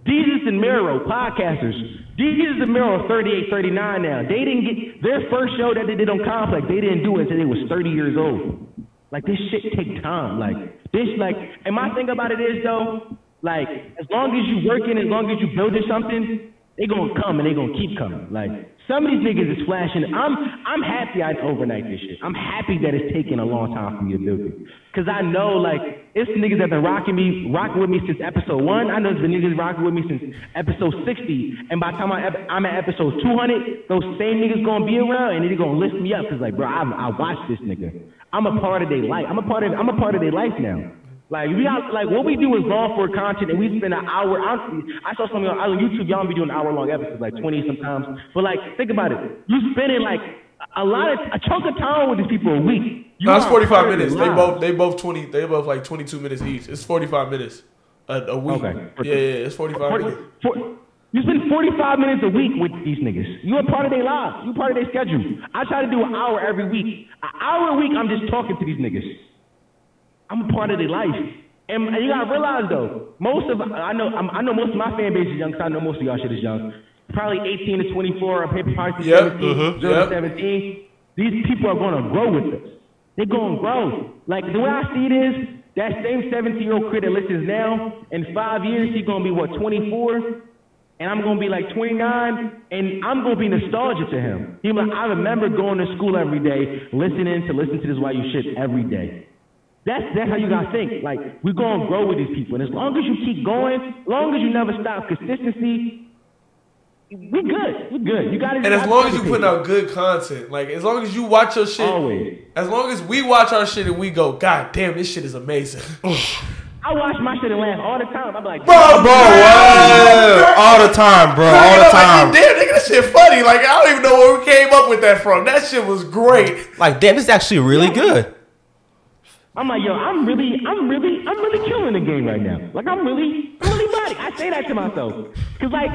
Desus and Mero podcasters. Desus and Mero are 38, 39 now. They didn't get their first show that they did on Complex. They didn't do it until they was 30 years old. Like this shit take time. Like this, like, and my thing about it is though, like as long as you working, as long as you building something, they gonna come and they gonna keep coming. Like some of these niggas is flashing. I'm I'm happy I overnight this shit. I'm happy that it's taking a long time for me to build it. Cause I know like it's the niggas that been rocking me, rocking with me since episode one. I know it's been niggas rocking with me since episode sixty. And by the time I, I'm at episode two hundred, those same niggas gonna be around and they gonna lift me up. Cause like, bro, I, I watched this nigga. I'm a part of their life. I'm a part of I'm a part of their life now. Like we got like what we do is long for content, and we spend an hour. I, I saw something on, on YouTube. Y'all be doing hour long episodes, like twenty sometimes. But like, think about it. You spending like a lot of a chunk of time with these people a week. You No, it's forty five minutes. They both they both twenty. They both like twenty two minutes each. It's forty five minutes a, a week. Okay. Yeah, yeah, it's forty five minutes. for- you spend 45 minutes a week with these niggas. You a part of their lives. You are part of their schedule. I try to do an hour every week. An hour a week, I'm just talking to these niggas. I'm a part of their life. And you gotta realize though, most of I know I'm, I know most of my fan base is young. 'cause I know most of y'all shit is young. Probably 18 to 24, or maybe probably Yep, 17, mhm, 0 yep. to 17. These people are gonna grow with us. They're gonna grow. Like the way I see it is, that same 17 year old kid that listens now, in five years he's gonna be what 24, and I'm gonna be like 29, and I'm gonna be nostalgic to him. He like, I remember going to school every day, listening to listen to this why you shit every day. That's that's how you gotta think. Like we're gonna grow with these people, and as long as you keep going, as long as you never stop, consistency, we good. We good. You gotta. And as long as you putting out good content, like as long as you watch your shit, always. as long as we watch our shit and we go, God damn, this shit is amazing. I watch my shit and laugh all the time. I'm like, bro, Bro, what? all the time, bro, all the time. Like, damn, nigga, that shit funny. Like I don't even know where we came up with that from. That shit was great. Like, damn, this is actually really good. I'm like, yo, I'm really, I'm really, I'm really killing the game right now. Like, I'm really, I'm really body. I say that to myself. Cause like,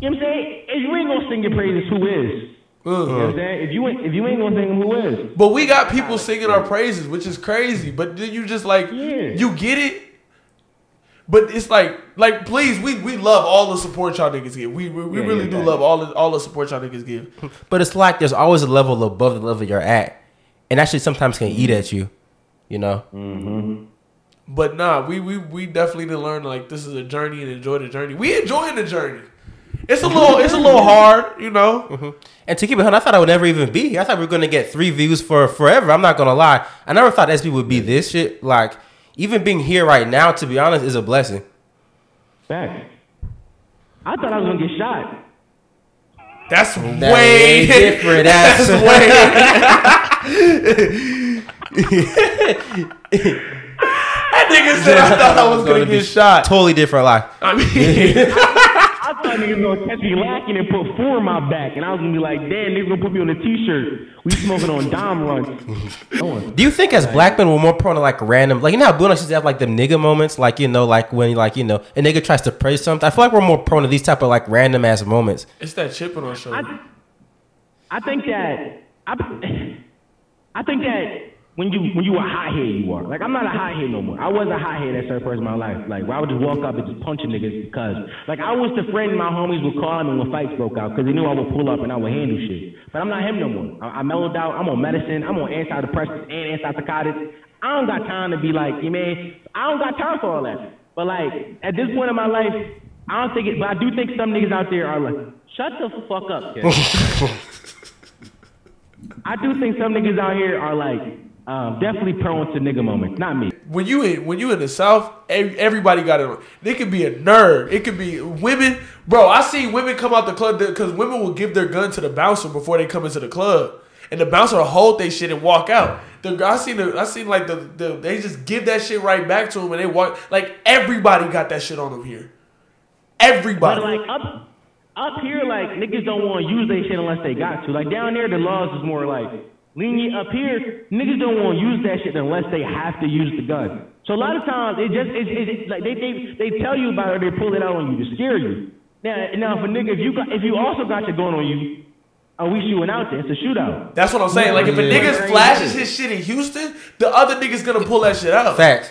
you know what I'm saying? If you ain't gonna sing your praises, who is? You know what I'm uh-huh. saying? If you ain't, if you ain't gonna sing them, who is? But we got people singing our praises, which is crazy. But then you just like Yeah. you get it. But it's like, like, please, we, we love all the support y'all niggas give. We we, we Yeah, really yeah, do yeah. love all the all the support y'all niggas give. But it's like there's always a level above the level you're at, and actually sometimes can eat at you. You know, mm-hmm. But nah, we we we definitely did learn like this is a journey and enjoy the journey. We enjoying the journey. It's a little it's a little hard, you know. Mm-hmm. and to keep it, 100, I thought I would never even be. here. I thought we were gonna get three views for forever. I'm not gonna lie. I never thought SB would be this shit. Like, even being here right now, to be honest, is a blessing. Facts. I thought I was gonna get shot. That's That way way different. That's That's way. that nigga said I thought I was gonna be get shot. Totally different life. I mean, I thought niggas gonna catch me lacking and put four in my back, and I was gonna be like, damn, niggas gonna put me on a t-shirt. We smoking on Dom runs. Come on. Do you think as black men we're more prone to like random, like you know how Bruno used to have like the nigga moments, like you know, like when you like you know a nigga tries to praise something. I feel like we're more prone to these type of like random ass moments. it's that chip on our shoulder. I, I think that I, I think that when you when you a hothead, you are like I'm not a hothead no more. I was a hothead at a certain point in my life. Like where I would just walk up and just punch a niggas because like I was the friend my homies would call me when fights broke out because they knew I would pull up and I would handle shit. But I'm not him no more. I, I mellowed out. I'm on medicine. I'm on antidepressants and antipsychotics. I don't got time to be like, you man. I don't got time for all that. But like at this point in my life, I don't think it. But I do think some niggas out there are like, shut the fuck up, kid. I do think some niggas out here are like um, definitely prone to nigga moments. Not me. when you in when you in the South, everybody got it. They could be a nerd. It could be women, bro. I see women come out the club because women will give their gun to the bouncer before they come into the club, and the bouncer will hold their shit and walk out. The I seen the I seen like the, the they just give that shit right back to them and they walk like everybody got that shit on them here. Everybody. But like up up here, like niggas don't want to use their shit unless they got to. Like down there, the laws is more like lenient. Up here, niggas don't want to use that shit unless they have to use the gun. So a lot of times it just it's, it's, it's like they, they they tell you about it, they pull it out on you to scare you. Now now if a nigga if you got if you also got your gun on you, are we shooting out there? It's a shootout. That's what I'm saying. Like if a nigga flashes his shit in Houston, the other nigga's gonna pull that shit out. Facts.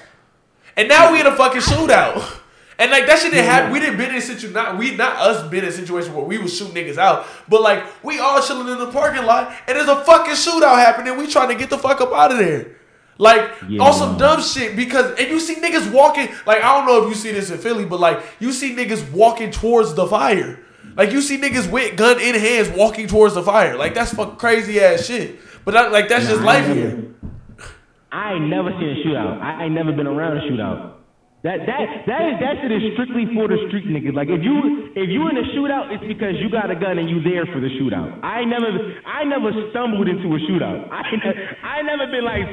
And now we in a fucking shootout. And like that shit didn't happen. We didn't been in a situation. Not we, not us, been in a situation where we was shooting niggas out. But like we all chilling in the parking lot, and there's a fucking shootout happening. We trying to get the fuck up out of there. Like Yeah. on some dumb shit because and you see niggas walking. Like I don't know if you see this in Philly, but like you see niggas walking towards the fire. Like you see niggas with gun in hands walking towards the fire. Like that's fucking crazy ass shit. But that, like that's just Nah, I life here. I ain't never seen a shootout. I ain't never been around a shootout. That that that is that shit is strictly for the street niggas. Like if you if you in a shootout, it's because you got a gun and you there for the shootout. I never I never stumbled into a shootout. I I never been like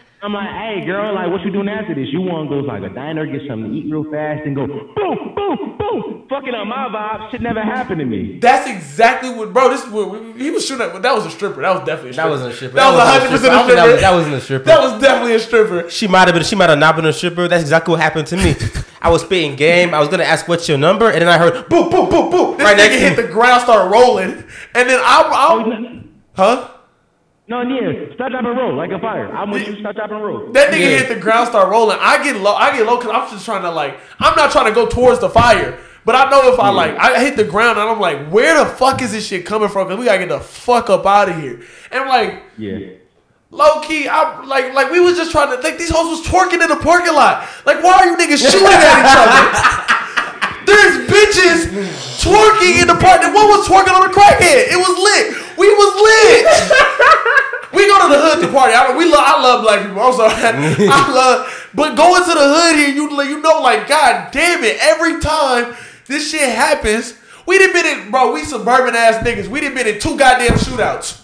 I'm like, hey girl, like what you doing after this? You want to go to like a diner, get something to eat real fast, and go boom, boom, boom, fucking up my vibe. Shit never happened to me. That's exactly what, bro. This what he was shooting at. That was a stripper. That was definitely a That wasn't a stripper. That was wasn't hundred percent a I stripper. That, was, that wasn't a stripper. That was definitely a stripper. She might have been. She might have not been a stripper. That's exactly what happened to me. I was spitting game. I was gonna ask what's your number, and then I heard boom, boom, boom, boom. This right nigga next hit the ground, started rolling, and then I, Oh, I huh? No, yeah, start dropping roll like a fire. I'm with you. Start dropping roll. That nigga Yeah. hit the ground, start rolling. I get low. I get low because I'm just trying to like. I'm not trying to go towards the fire, but I know if I like, I hit the ground and I'm like, where the fuck is this shit coming from? Because we gotta get the fuck up out of here. And I'm like, Yeah. low key, I'm like, like we was just trying to like these hoes was twerking in the parking lot. Like, why are you niggas shooting at each other? There's bitches twerking in the park. And one was twerking on the crackhead. It was lit. We was lit. we go to the hood to party. I, we love. I love black people. I'm sorry. I love. But going to the hood here, you you know, like God damn it. Every time this shit happens, we done been in, bro. We suburban ass niggas. We done been in two goddamn shootouts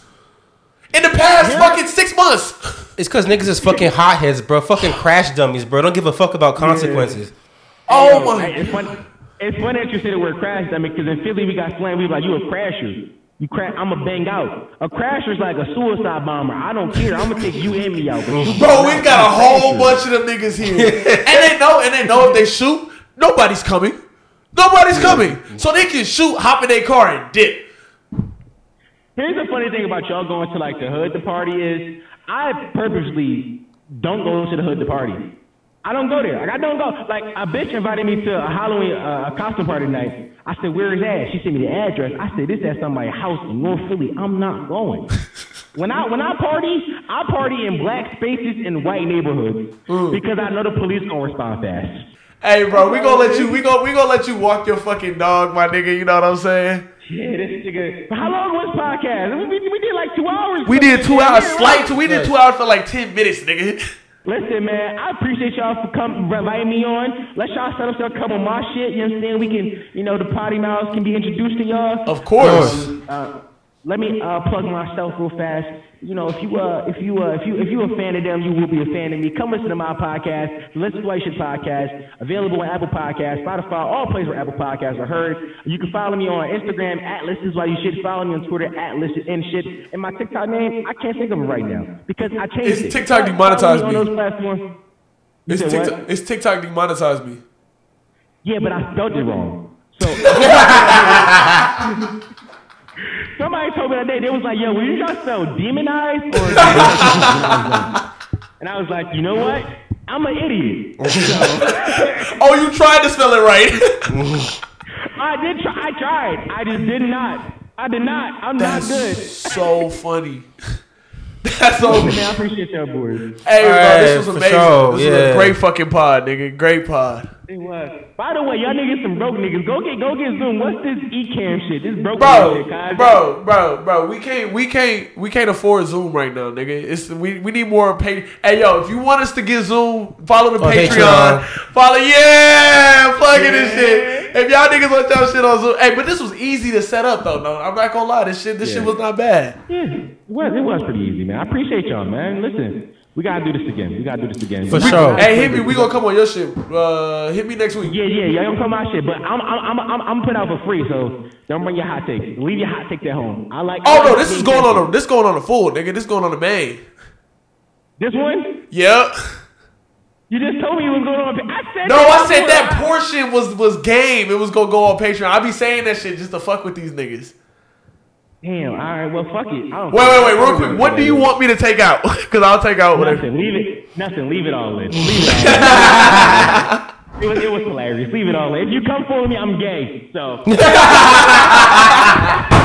in the past fucking six months. It's because niggas is fucking hotheads, bro. Fucking crash dummies, bro. Don't give a fuck about consequences. Oh Yo, my. hey, It's funny. It's funny that you say the word crash, I mean, because in Philly we got slammed. We like you a crasher. You crash. I'm a bang out. A crasher's like a suicide bomber. I don't care. I'm gonna take you and me out. Bro, we out. got a I'm whole bunch of them niggas here, and they know, and they know if they shoot, nobody's coming. Nobody's coming, so they can shoot, hop in their car, and dip. Here's the funny thing about y'all going to like the hood to party is I purposely don't go to the hood to party. I don't go there. Like I don't go. Like a bitch invited me to a Halloween uh, a costume party night. I said, "Where is that?" She sent me the address. I said, "This at somebody's house in North Philly. I'm not going." When I when I party, I party in black spaces in white neighborhoods mm. because I know the police gonna respond fast. Hey, bro, we gonna let you, we gonna, we gonna let you walk your fucking dog, my nigga. You know what I'm saying? Yeah, this nigga. How long was podcast? We, we, we did like two hours. We did two hours, slight. Two, we did two hours for like ten minutes, nigga. Listen, man, I appreciate y'all for coming, inviting me on. Let y'all set up some come on my shit. You understand? We can, you know, the potty mouths can be introduced to y'all. Of course. Uh, let me uh, plug myself real fast. You know, if you uh, if you uh, if you if you a fan of them, you will be a fan of me. Come listen to my podcast, the Let's Play Shit podcast, available on Apple Podcasts, Spotify, all places where Apple Podcasts are heard. You can follow me on Instagram at Listens Why You Shit. Follow me on Twitter at Listen and Shit. And my TikTok name, I can't think of it right now because I changed It's it. TikTok demonetized on me. those platforms. It's TikTok, it's TikTok demonetized me. Yeah, but I spelled it wrong. So somebody told me that day they was like, "Yo, will you just spell demonized?" Or and I was like, "You know what? I'm an idiot." Oh, you tried to spell it right. I did try. I tried. I just did not. I did not. I'm not good. so funny. That's so. Man, I appreciate y'all boys. Hey, bro, Hey, this was amazing. sure, This was a great fucking pod, nigga. Great pod. It was. By the way, y'all niggas some broke niggas. Go get go get Zoom. What's this Ecamm shit? This broke Bro, shit, guys. bro, bro, bro, we can't, we can't, we can't afford Zoom right now, nigga. It's we, we need more pay. Hey, yo, if you want us to get Zoom, follow the On Patreon. Patreon. Follow, yeah, plugging this shit. If y'all niggas want that shit on Zoom, hey, but this was easy to set up though. No, I'm not gonna lie, this shit, this shit was not bad. Yeah, it was, it was pretty easy, man. I appreciate y'all, man. Listen, we gotta do this again. We gotta do this again. For We- sure. Hey, hit me. We gonna come on your shit. Uh, hit me next week. Yeah, yeah, y'all gonna come on my shit, but I'm I'm I'm I'm, I'm putting out for free, so don't bring your hot takes. Leave your hot takes at home. I like. Oh no, this is going on. A, this going on the full, nigga. This going on the main. This one, Yep. You just told me you was going on. I said. No, I said that portion was was game. It was gonna go on Patreon. I be saying that shit just to fuck with these niggas. Damn. All right. Well, fuck it. I don't Wait, wait, wait, real quick. What do you want me to take out? Because I'll take out whatever. Nothing. Leave it. Nothing. Leave it all in. Leave it all in. it, was, it was hilarious. Leave it all in. If you come for me, I'm gay. So.